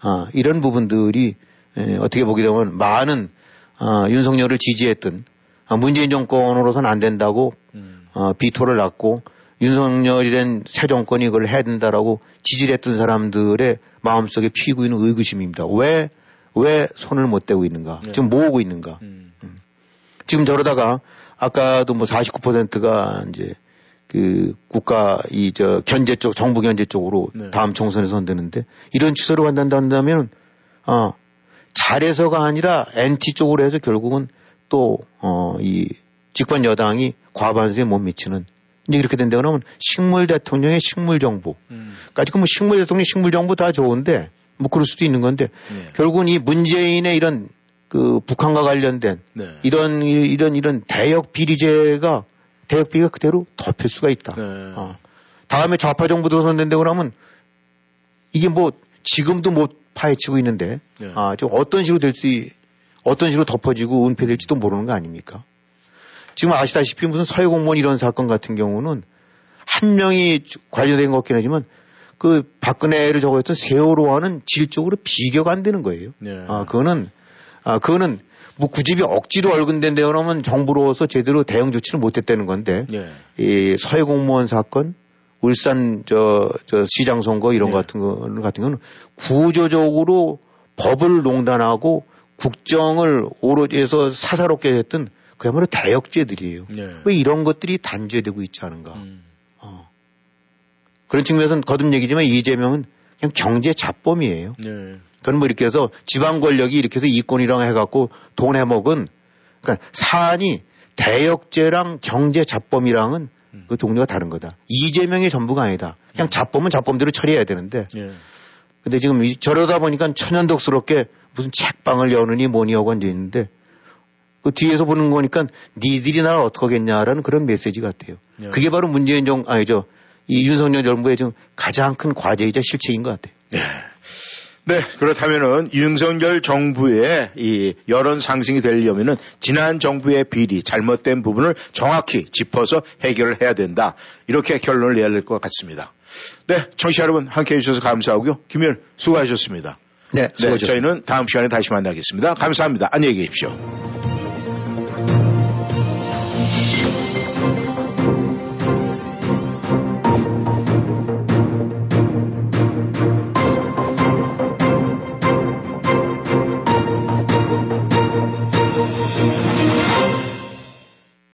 아, 이런 부분들이 에, 어떻게 보게 되면 많은 아, 윤석열을 지지했던 아, 문재인 정권으로서는 안 된다고 음. 어, 비토를 놨고 윤석열이란 새 정권이 그걸 해야 된다라고 지지를 했던 사람들의 마음속에 피고 있는 의구심입니다. 왜, 왜 손을 못 대고 있는가? 네. 지금 모으고 있는가? 음. 지금 저러다가 아까도 뭐 49%가 이제 그 국가 이 저 견제 쪽 정부 견제 쪽으로 네. 다음 총선에서 선되는데 이런 간단다 한다면 어 잘해서가 아니라 NT 쪽으로 해서 결국은 또어이 집권 여당이 과반수에 못 미치는 이렇게 된다고 하면 식물 대통령의 식물 정부. 그러니까 지금 뭐 식물 대통령 식물 정부 다 좋은데 뭐 그럴 수도 있는 건데 네. 결국은 이 문재인의 이런 그 북한과 관련된 네. 이런 이- 이런 이런 대역 비리제가 대역 비리가 그대로 덮일 수가 있다. 네. 어. 다음에 좌파 정부 들어선된다고 하면 이게 뭐 지금도 못 파헤치고 있는데 네. 아, 좀 어떤 식으로 될지 어떤 식으로 덮어지고 은폐될지도 모르는 거 아닙니까? 지금 아시다시피 무슨 서해공무원 이런 사건 같은 경우는 한 명이 관련된 것 같긴 하지만 그 박근혜를 저거 했던 세월호와는 질적으로 비교가 안 되는 거예요. 네. 아, 그거는, 아, 그거는 뭐 구집이 억지로 얼근된 데 그러면 정부로서 제대로 대응 조치를 못 했다는 건데 네. 이 서해 공무원 사건, 울산 저, 저 시장 선거 이런 네. 거 같은 거 같은 거는 구조적으로 법을 농단하고 국정을 오로지 해서 사사롭게 했던 그야말로 대역죄들이에요. 네. 왜 이런 것들이 단죄되고 있지 않은가. 음. 어. 그런 측면에서는 거듭 얘기지만 이재명은 그냥 경제 잡범이에요. 네. 그건 뭐 이렇게 해서 지방 권력이 이렇게 해서 이권이랑 해갖고 돈 해먹은 그러니까 사안이 대역죄랑 경제 잡범이랑은 그 종류가 다른 거다. 이재명의 전부가 아니다. 그냥 잡범은 잡범대로 처리해야 되는데 예. 근데 지금 이- 저러다 보니까 천연덕스럽게 무슨 책방을 여느니 뭐니 하고 앉아 있는데 그 뒤에서 보는 거니까 니들이 나를 어떡하겠냐라는 그런 메시지 같아요. 네. 그게 바로 문재인 정, 아니죠. 이 윤석열 정부의 지금 가장 큰 과제이자 실책인 것 같아요. 네, 그렇다면은 윤석열 정부의 이 여론 상승이 되려면은 지난 정부의 비리, 잘못된 부분을 정확히 짚어서 해결을 해야 된다. 이렇게 결론을 내야 될 것 같습니다. 네, 청취자 여러분 함께 해주셔서 감사하고요. 김일 수고하셨습니다. 네, 네, 저희는 다음 시간에 다시 만나겠습니다. 감사합니다. 안녕히 계십시오.